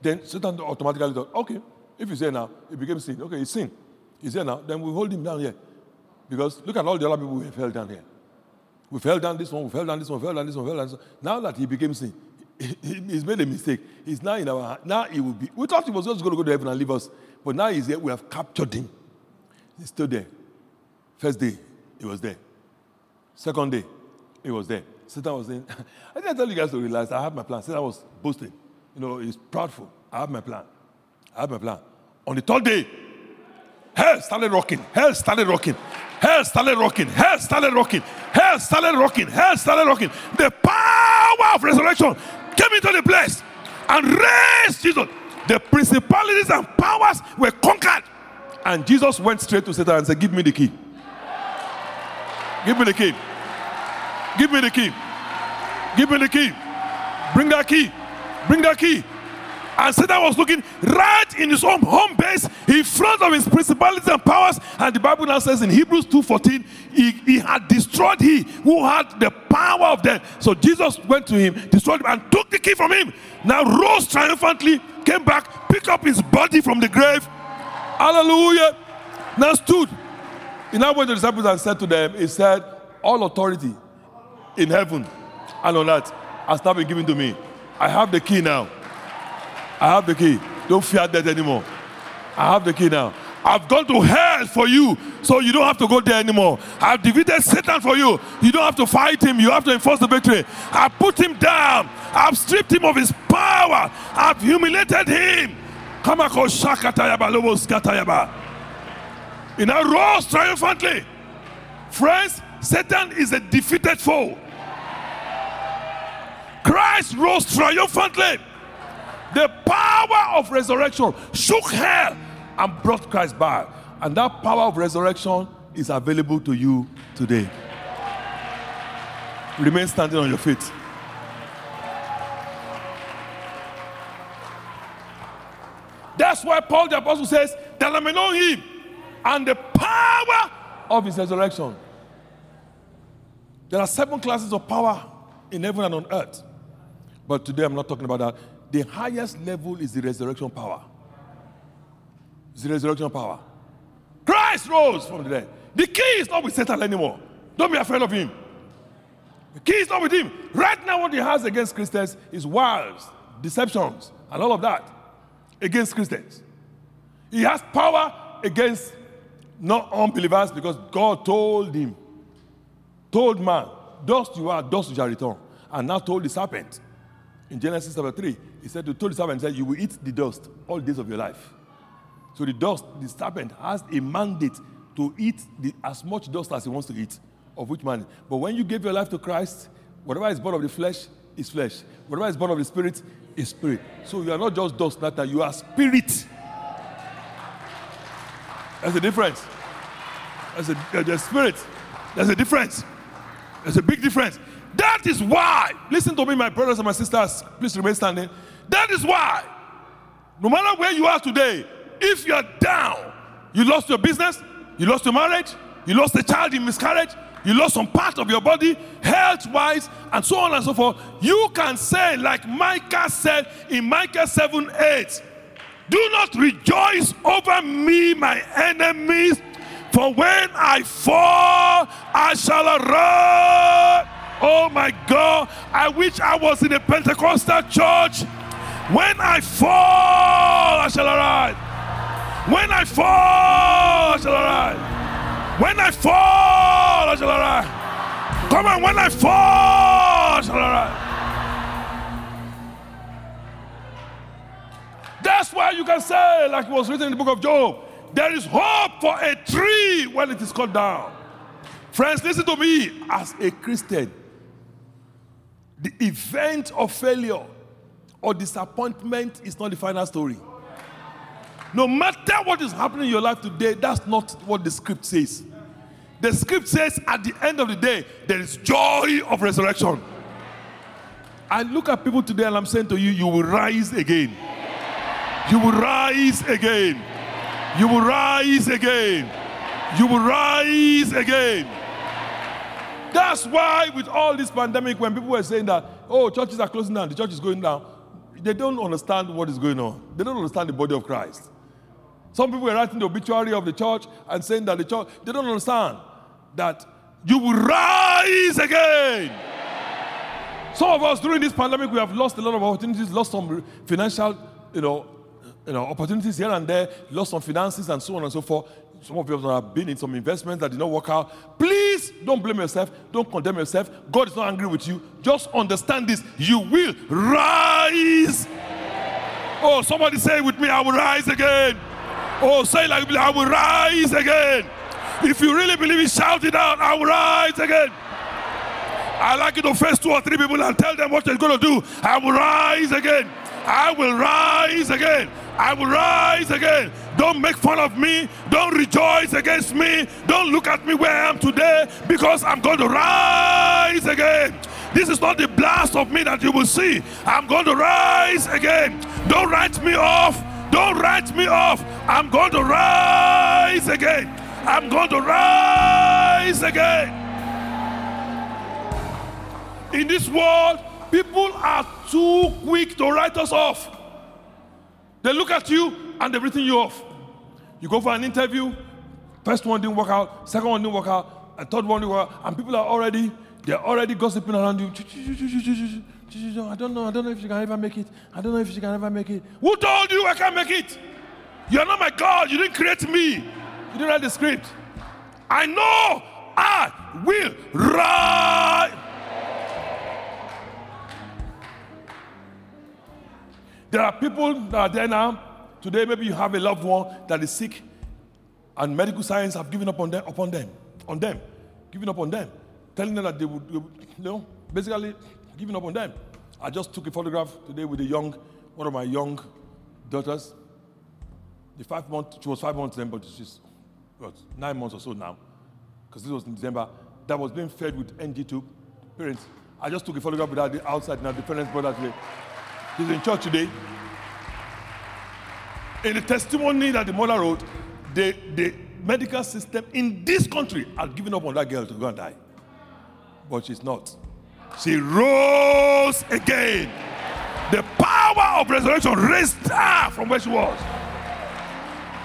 Then Satan automatically thought, okay, if he's here now, it became sin. Okay, he's sin. He's here now, then we hold him down here. Because look at all the other people we have held down here. We fell down this one, we fell down this one, fell down this one, fell down this one. Now that he became sin, he's made a mistake. He's now in our now he will be. We thought he was just going to go to heaven and leave us, but now he's here. We have captured him. He's still there. First day, he was there. Second day, he was there. Satan was I didn't tell you guys to realize I have my plan. Satan was boasting. You know, he's proudful. I have my plan. I have my plan. On the third day, hell started rocking. Hell started rocking. Hell started rocking. Hell started rocking. Hell started rocking. Hell started rocking. The power of resurrection came into the place and raised Jesus. The principalities and powers were conquered. And Jesus went straight to Satan and said, Give me the key. Give me the key. Give me the key. Give me the key. Bring that key. Bring that key. And Satan was looking right in his own home base in front of his principalities and powers. And the Bible now says in Hebrews 2:14, he, he had destroyed he who had the power of death. So Jesus went to him, destroyed him, and took the key from him. Now rose triumphantly, came back, picked up his body from the grave. Hallelujah. Now stood. He now went to the disciples and said to them, He said, All authority in heaven and on earth has now been given to me. I have the key now. I have the key. Don't fear death anymore. I have the key now. I've gone to hell for you, so you don't have to go there anymore. I've defeated Satan for you. You don't have to fight him, you have to enforce the victory. I've put him down, I've stripped him of his power, I've humiliated him. He now rose triumphantly. Friends, Satan is a defeated foe. Christ rose triumphantly. The power of resurrection shook hell and brought Christ back. And that power of resurrection is available to you today. Remain standing on your feet. That's why Paul the Apostle says that I may know him and the power of his resurrection. There are seven classes of power in heaven and on earth. But today I'm not talking about that. The highest level is the resurrection power. It's the resurrection power. Christ rose from the dead. The key is not with Satan anymore. Don't be afraid of him. The key is not with him. Right now, what he has against Christians is wiles, deceptions, and all of that against Christians. He has power against not unbelievers because God told him, told man, dust you are, dust you shall return. And now told the serpent in Genesis chapter 3, he said to told the serpent, he said, You will eat the dust all days of your life. So the dust, the serpent has a mandate to eat the, as much dust as he wants to eat, of which man. But when you give your life to Christ, whatever is born of the flesh is flesh. Whatever is born of the spirit is spirit. So you are not just dust, that you are spirit. There's a difference. There's a, there's a spirit. There's a difference. There's a big difference. That is why, listen to me, my brothers and my sisters, please remain standing. That is why, no matter where you are today, if you're down, you lost your business, you lost your marriage, you lost a child in miscarriage, you lost some part of your body, health wise, and so on and so forth, you can say, like Micah said in Micah 7 8, do not rejoice over me, my enemies, for when I fall, I shall arise. Oh my God, I wish I was in a Pentecostal church. When I fall, I shall arise. When I fall, I shall arise. When I fall, I shall arise. Come on, when I fall, I shall arise. That's why you can say, like it was written in the book of Job, There is hope for a tree when it is cut down. Friends, listen to me. As a Christian, the event of failure or disappointment is not the final story. No matter what is happening in your life today, that's not what the script says. The script says at the end of the day, there is joy of resurrection. I look at people today and I'm saying to you, you will rise again. You will rise again. You will rise again. You will rise again. That's why, with all this pandemic, when people were saying that, oh, churches are closing down, the church is going down, they don't understand what is going on. They don't understand the body of Christ. Some people are writing the obituary of the church and saying that the church, they don't understand that you will rise again. Some of us during this pandemic, we have lost a lot of opportunities, lost some financial, you know, you know, opportunities here and there, lost some finances and so on and so forth. Some of you have been in some investments that did not work out. Please don't blame yourself. Don't condemn yourself. God is not angry with you. Just understand this. You will rise. Oh, somebody say with me, I will rise again. Oh, say like I will rise again. If you really believe it, shout it out. I will rise again. I like you to face two or three people and tell them what they're going to do. I will rise again. I will rise again. I will rise again. Don't make fun of me. Don't rejoice against me. Don't look at me where I am today because I'm going to rise again. This is not the blast of me that you will see. I'm going to rise again. Don't write me off. Don't write me off. I'm going to rise again. I'm going to rise again. In this world, people are too quick to write us off. They look at you and they've written you off. You go for an interview, first one didn't work out, second one didn't work out, a third one didn't work out, and people are already, they're already gossiping around you. I don't know, I don't know if you can ever make it. I don't know if you can ever make it. Who told you I can't make it? You're not my God. You didn't create me. You didn't write the script. I know I will rise. There are people that are there now. Today, maybe you have a loved one that is sick, and medical science have given up on them, upon them, on them, giving up on them, telling them that they would, you know, basically giving up on them. I just took a photograph today with a young, one of my young daughters. The five month, she was five months then, but she's what, nine months or so now, because this was in December. That was being fed with NG tube parents. I just took a photograph with her outside now. The parents brought her today. He's in church today. In the testimony that the mother wrote, the, the medical system in this country had given up on that girl to go and die. But she's not. She rose again. The power of resurrection raised her from where she was.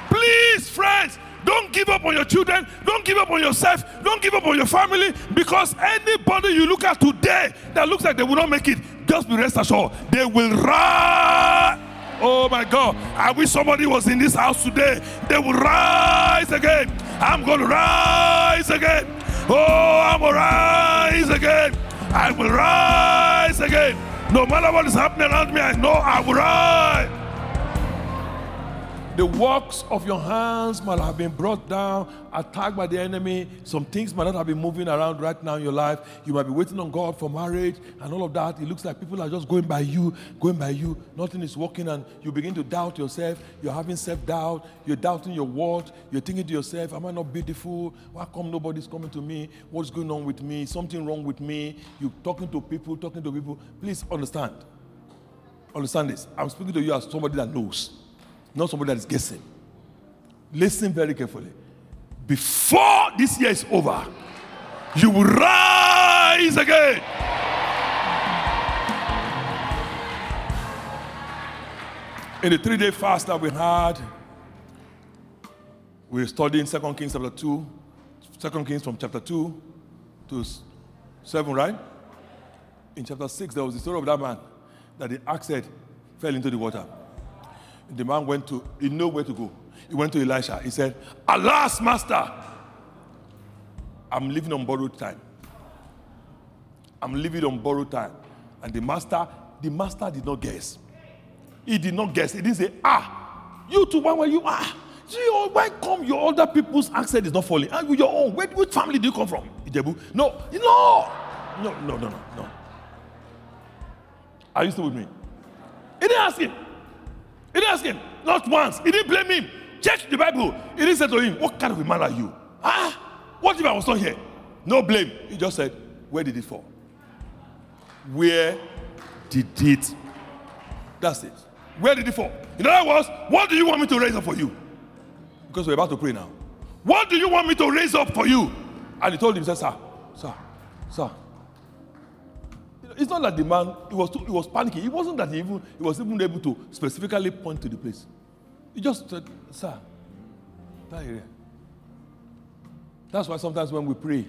Please, friends, don't give up on your children. Don't give up on yourself. Don't give up on your family because anybody you look at today that looks like they will not make it, just be rest assured, they will rise. Oh my God. I wish somebody was in this house today. They will rise again. I'm going to rise again. Oh, I'm going to rise again. I will rise again. No matter what is happening around me, I know I will rise. The works of your hands might have been brought down, attacked by the enemy. Some things might not have been moving around right now in your life. You might be waiting on God for marriage and all of that. It looks like people are just going by you, going by you. Nothing is working, and you begin to doubt yourself. You're having self doubt. You're doubting your worth. You're thinking to yourself, Am I not beautiful? Why come nobody's coming to me? What's going on with me? Something wrong with me? You're talking to people, talking to people. Please understand. Understand this. I'm speaking to you as somebody that knows not somebody that is guessing. Listen very carefully. Before this year is over, you will rise again. In the three day fast that we had, we're studying 2 Kings chapter 2, 2 Kings from chapter 2 to 7, right? In chapter 6, there was the story of that man that the axe head fell into the water the man went to, he knew where to go. He went to Elisha. He said, Alas, master, I'm living on borrowed time. I'm living on borrowed time. And the master, the master did not guess. He did not guess. He didn't say, Ah, you too, when were you? Ah, oh, why come your other people's accent is not falling? And your own, where, which family do you come from? Ijebu? No, no, no, no, no, no, no. Are you still with me? He didn't ask him. He didn't ask him. Not once. He didn't blame him. Check the Bible. He didn't say to him, What kind of a man are you? Ah, what if I was not here? No blame. He just said, Where did it fall? Where did it? That's it. Where did it fall? In other words, what do you want me to raise up for you? Because we're about to pray now. What do you want me to raise up for you? And he told him, Sir, sir, sir. It's not that the man he was too, he was panicking. It wasn't that he even he was even able to specifically point to the place. He just said, Sir, that area. That's why sometimes when we pray,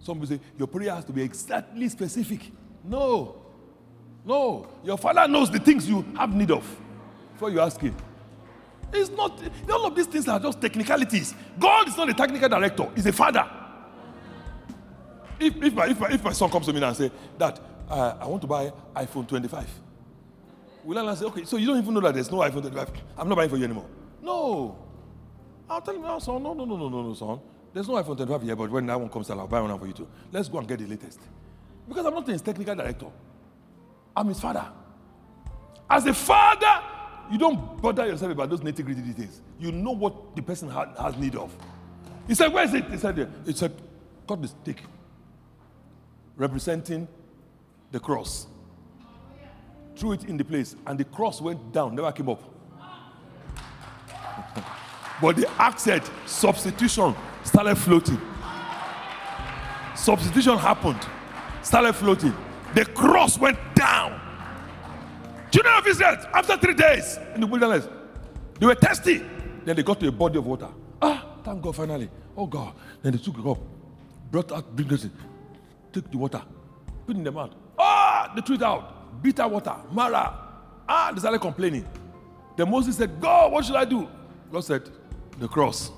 some people say, Your prayer has to be exactly specific. No. No. Your father knows the things you have need of before you ask him. It's not, all of these things are just technicalities. God is not a technical director, he's a father. If, if, my, if, my, if my son comes to me and say, Dad, uh, I want to buy iPhone 25. Will I say, okay, so you don't even know that there's no iPhone 25? I'm not buying for you anymore. No. I'll tell him, no, son, no, no, no, no, no, no, son. There's no iPhone 25 here, but when that one comes out, I'll buy one for you too. Let's go and get the latest. Because I'm not his technical director. I'm his father. As a father, you don't bother yourself about those nitty gritty details. You know what the person ha- has need of. He said, Where is it? He said, He said, Cut the stick, representing the cross. Threw it in the place, and the cross went down, never came up. but the axe said, Substitution started floating. Substitution happened, started floating. The cross went down. Children of Israel, after three days in the wilderness, they were thirsty. Then they got to a body of water. Ah, thank God finally. Oh God. Then they took it up, brought out, bring took the water, put it in the mouth. They threw out. Bitter water, Marah. Ah, they started complaining. Then Moses said, God, what should I do? God said, the cross.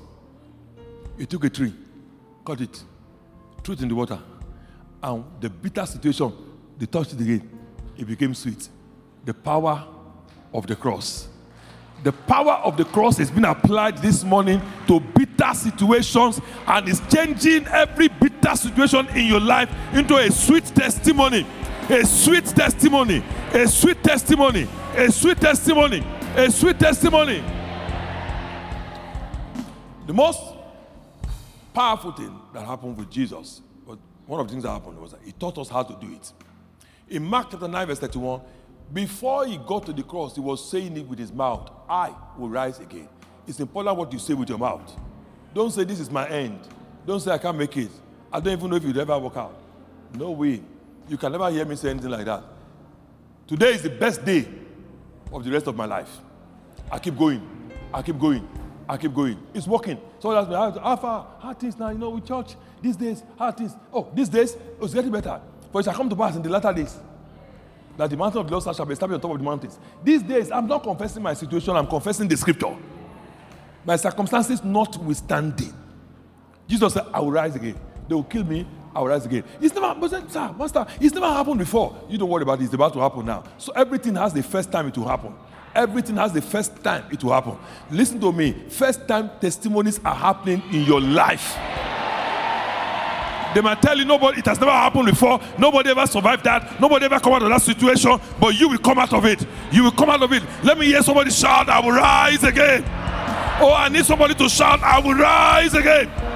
He took a tree, cut it, threw it in the water. And the bitter situation, they touched it again. It became sweet the power of the cross. The power of the cross has been applied this morning to bitter situations and is changing every bitter situation in your life into a sweet testimony. A sweet testimony. A sweet testimony. A sweet testimony. A sweet testimony. The most powerful thing that happened with Jesus, but one of the things that happened was that he taught us how to do it. In Mark chapter 9, verse 31, before he got to the cross, he was saying it with his mouth I will rise again. It's important what you say with your mouth. Don't say, This is my end. Don't say, I can't make it. I don't even know if you'd ever work out. No way. You can never hear me say anything like that. Today is the best day of the rest of my life. I keep going. I keep going. I keep going. It's working. So that's me. How far? How things now? You know, with church these days, how things? Oh, these days, oh, it's getting better. For it shall come to pass in the latter days that the mountain of the Lord shall be established on top of the mountains. These days, I'm not confessing my situation, I'm confessing the scripture. My circumstances notwithstanding. Jesus said, I will rise again. They will kill me, I will rise again. It's never, but sir, master, it's never happened before. You don't worry about it, it's about to happen now. So everything has the first time it will happen. Everything has the first time it will happen. Listen to me. First time testimonies are happening in your life. They might tell you nobody, it has never happened before. Nobody ever survived that. Nobody ever come out of that situation. But you will come out of it. You will come out of it. Let me hear somebody shout, I will rise again. Oh, I need somebody to shout, I will rise again.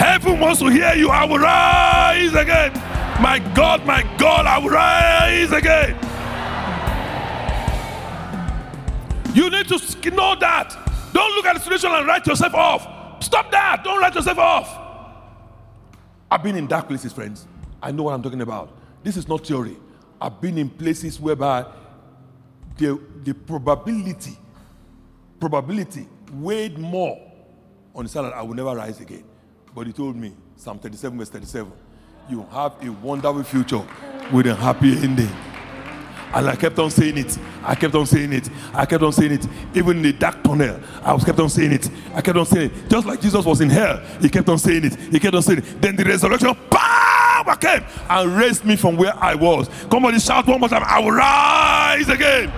Heaven wants to hear you, I will rise again. My God, my God, I will rise again. You need to know that. Don't look at the situation and write yourself off. Stop that. Don't write yourself off. I've been in dark places, friends. I know what I'm talking about. This is not theory. I've been in places whereby the, the probability, probability weighed more on the side that I will never rise again. But he told me, Psalm 37, verse 37, you have a wonderful future with a happy ending. And I kept on saying it. I kept on saying it. I kept on saying it. Even in the dark tunnel, I was kept on saying it. I kept on saying it. Just like Jesus was in hell, he kept on saying it. He kept on saying it. Then the resurrection power came and raised me from where I was. Come on, shout one more time. I will rise again.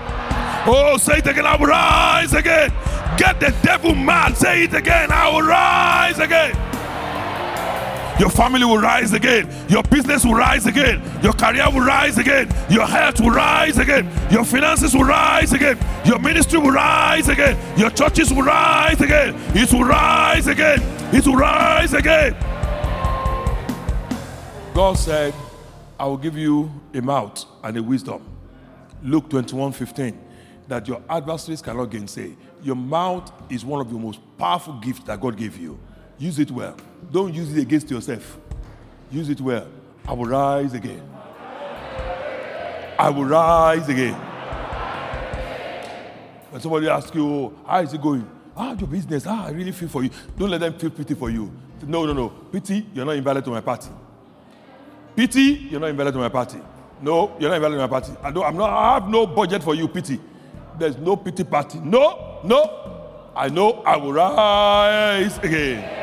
Oh, say it again. I will rise again. Get the devil mad. Say it again. I will rise again. Your family will rise again. Your business will rise again. Your career will rise again. Your health will rise again. Your finances will rise again. Your ministry will rise again. Your churches will rise again. It will rise again. It will rise again. God said, I will give you a mouth and a wisdom. Luke 21 15. That your adversaries cannot gainsay. Your mouth is one of the most powerful gifts that God gave you. Use it well. Don't use it against yourself. Use it well. I will rise again. I will rise again. When somebody asks you, how is it going? Ah, your business. Ah, I really feel for you. Don't let them feel pity for you. No, no, no. Pity, you're not invited to my party. Pity, you're not invited to my party. No, you're not invited to my party. I, don't, I'm not, I have no budget for you, pity. There's no pity party. No, no. I know I will rise again.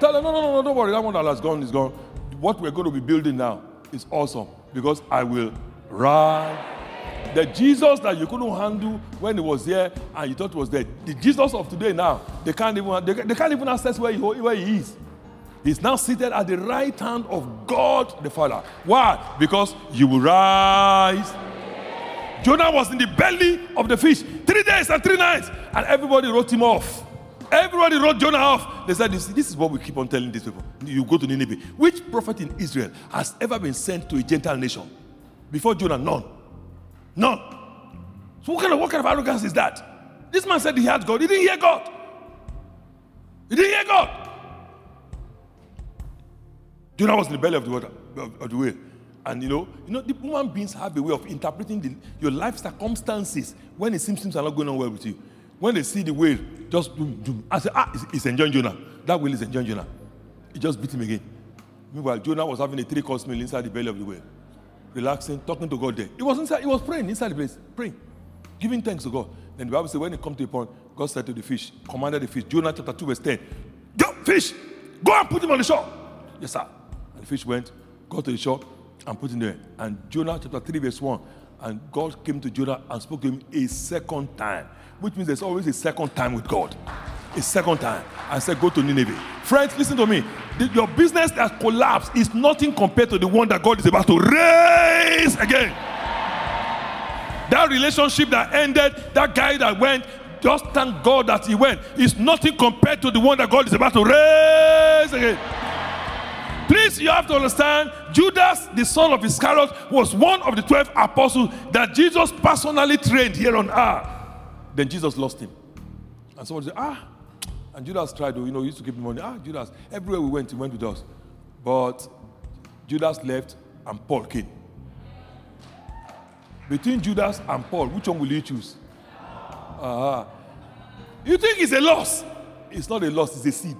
Tell them, no, no, no, don't worry. That one that has gone is gone. What we're going to be building now is awesome because I will rise. The Jesus that you couldn't handle when he was here and you thought was there, the Jesus of today now, they can't even, they, they can't even access where he, where he is. He's now seated at the right hand of God the Father. Why? Because you will rise. Jonah was in the belly of the fish three days and three nights, and everybody wrote him off. Everybody wrote Jonah off. They said, this, this is what we keep on telling these people. You go to Nineveh. Which prophet in Israel has ever been sent to a Gentile nation? Before Jonah, none. None. So what kind of what kind of arrogance is that? This man said he had God. He didn't hear God. He didn't hear God. Jonah was in the belly of the water, of, of the whale. And you know, you know, the human beings have a way of interpreting the, your life circumstances when it seems things are not going on well with you. When they see the whale, just boom. I say, ah, he's enjoying Jonah. That whale is enjoying Jonah. He just beat him again. Meanwhile, Jonah was having a three course meal inside the belly of the whale, relaxing, talking to God there. He was inside, he was praying inside the place, praying, giving thanks to God. Then the Bible says, when it come to a point, God said to the fish, commanded the fish, Jonah chapter 2, verse 10, Go, fish, go and put him on the shore. Yes, sir. And the fish went, got to the shore, and put him there. And Jonah chapter 3, verse 1, and God came to Jonah and spoke to him a second time which means there's always a second time with God. A second time. And said, go to Nineveh. Friends, listen to me. The, your business that collapsed is nothing compared to the one that God is about to raise again. That relationship that ended, that guy that went, just thank God that he went, is nothing compared to the one that God is about to raise again. Please, you have to understand, Judas, the son of Iscariot, was one of the 12 apostles that Jesus personally trained here on earth. Then Jesus lost him. And someone said, ah, and Judas tried to, you know, he used to give him money. Ah, Judas, everywhere we went, he went with us. But Judas left and Paul came. Between Judas and Paul, which one will you choose? Uh-huh. You think it's a loss? It's not a loss, it's a seed.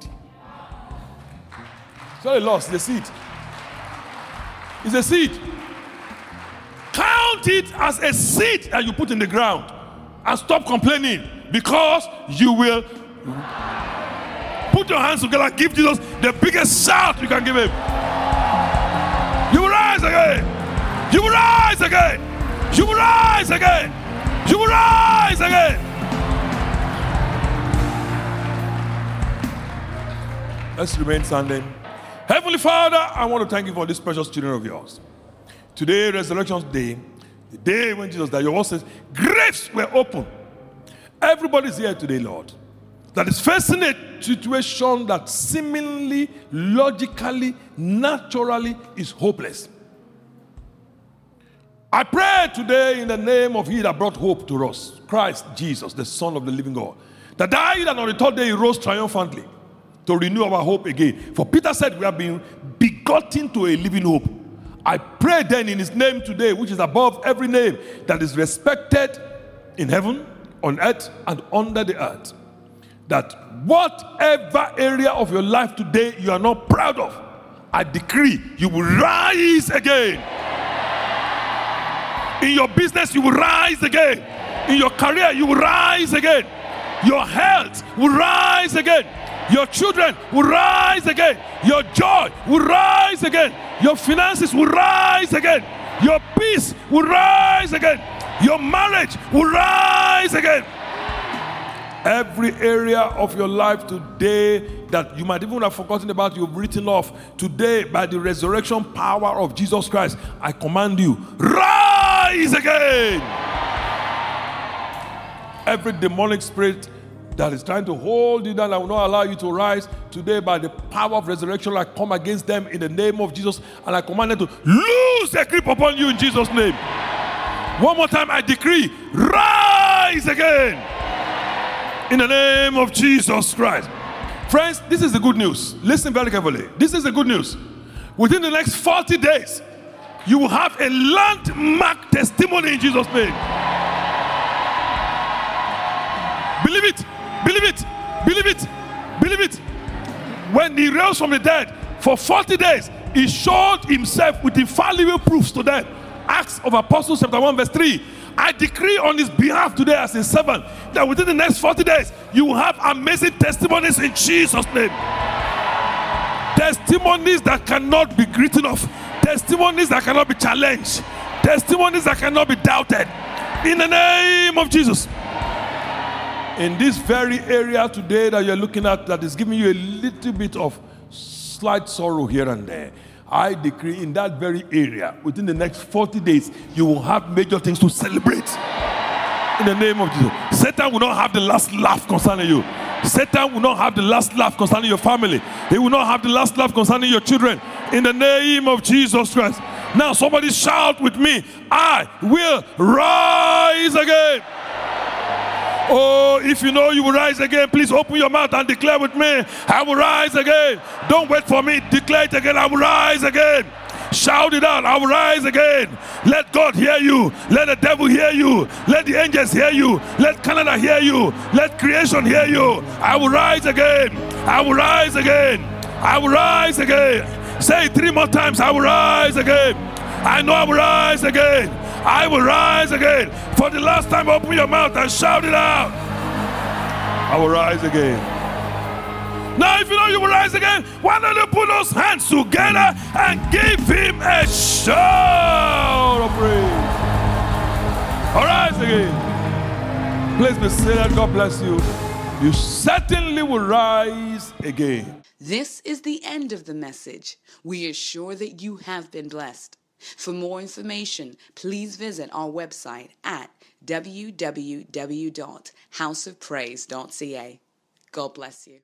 It's not a loss, it's a seed. It's a seed. Count it as a seed that you put in the ground and stop complaining because you will put your hands together and give Jesus the biggest shout you can give him. You will rise again. You will rise again. You will rise again. You will rise again. Let's remain standing. Heavenly Father, I want to thank you for this precious children of yours. Today, Resurrection Day, the day when Jesus died, your word says, graves were open. Everybody's here today, Lord, that is facing a situation that seemingly, logically, naturally is hopeless. I pray today in the name of He that brought hope to us, Christ Jesus, the Son of the living God, that died and on the third day He rose triumphantly to renew our hope again. For Peter said, We have been begotten to a living hope. I pray then in his name today, which is above every name, that is respected in heaven, on earth, and under the earth, that whatever area of your life today you are not proud of, I decree you will rise again. In your business, you will rise again. In your career, you will rise again. Your health will rise again. Your children will rise again. Your joy will rise again. Your finances will rise again. Your peace will rise again. Your marriage will rise again. Every area of your life today that you might even have forgotten about, you've written off. Today, by the resurrection power of Jesus Christ, I command you, rise again. Every demonic spirit that is trying to hold you down I will not allow you to rise today by the power of resurrection, I come against them in the name of Jesus and I command them to lose their grip upon you in Jesus' name. One more time, I decree, rise again in the name of Jesus Christ. Friends, this is the good news. Listen very carefully. This is the good news. Within the next 40 days, you will have a landmark testimony in Jesus' name. Believe it, believe it, believe it, believe it. When he rose from the dead for 40 days, he showed himself with infallible proofs to them. Acts of Apostles, chapter 1, verse 3. I decree on his behalf today as a servant that within the next 40 days you will have amazing testimonies in Jesus' name. Testimonies that cannot be written off, testimonies that cannot be challenged, testimonies that cannot be doubted. In the name of Jesus. In this very area today that you're looking at, that is giving you a little bit of slight sorrow here and there I decree in that very area, within the next 40 days, you will have major things to celebrate. In the name of Jesus. Satan will not have the last laugh concerning you. Satan will not have the last laugh concerning your family. He will not have the last laugh concerning your children. In the name of Jesus Christ. Now, somebody shout with me I will rise again. Oh, if you know you will rise again, please open your mouth and declare with me, I will rise again. Don't wait for me. Declare it again. I will rise again. Shout it out. I will rise again. Let God hear you. Let the devil hear you. Let the angels hear you. Let Canada hear you. Let creation hear you. I will rise again. I will rise again. I will rise again. Say three more times. I will rise again. I know I will rise again. I will rise again. For the last time, open your mouth and shout it out. I will rise again. Now, if you know you will rise again, why don't you put those hands together and give him a shout of praise? All rise again. Please be seated. God bless you. You certainly will rise again. This is the end of the message. We are sure that you have been blessed. For more information, please visit our website at www.houseofpraise.ca. God bless you.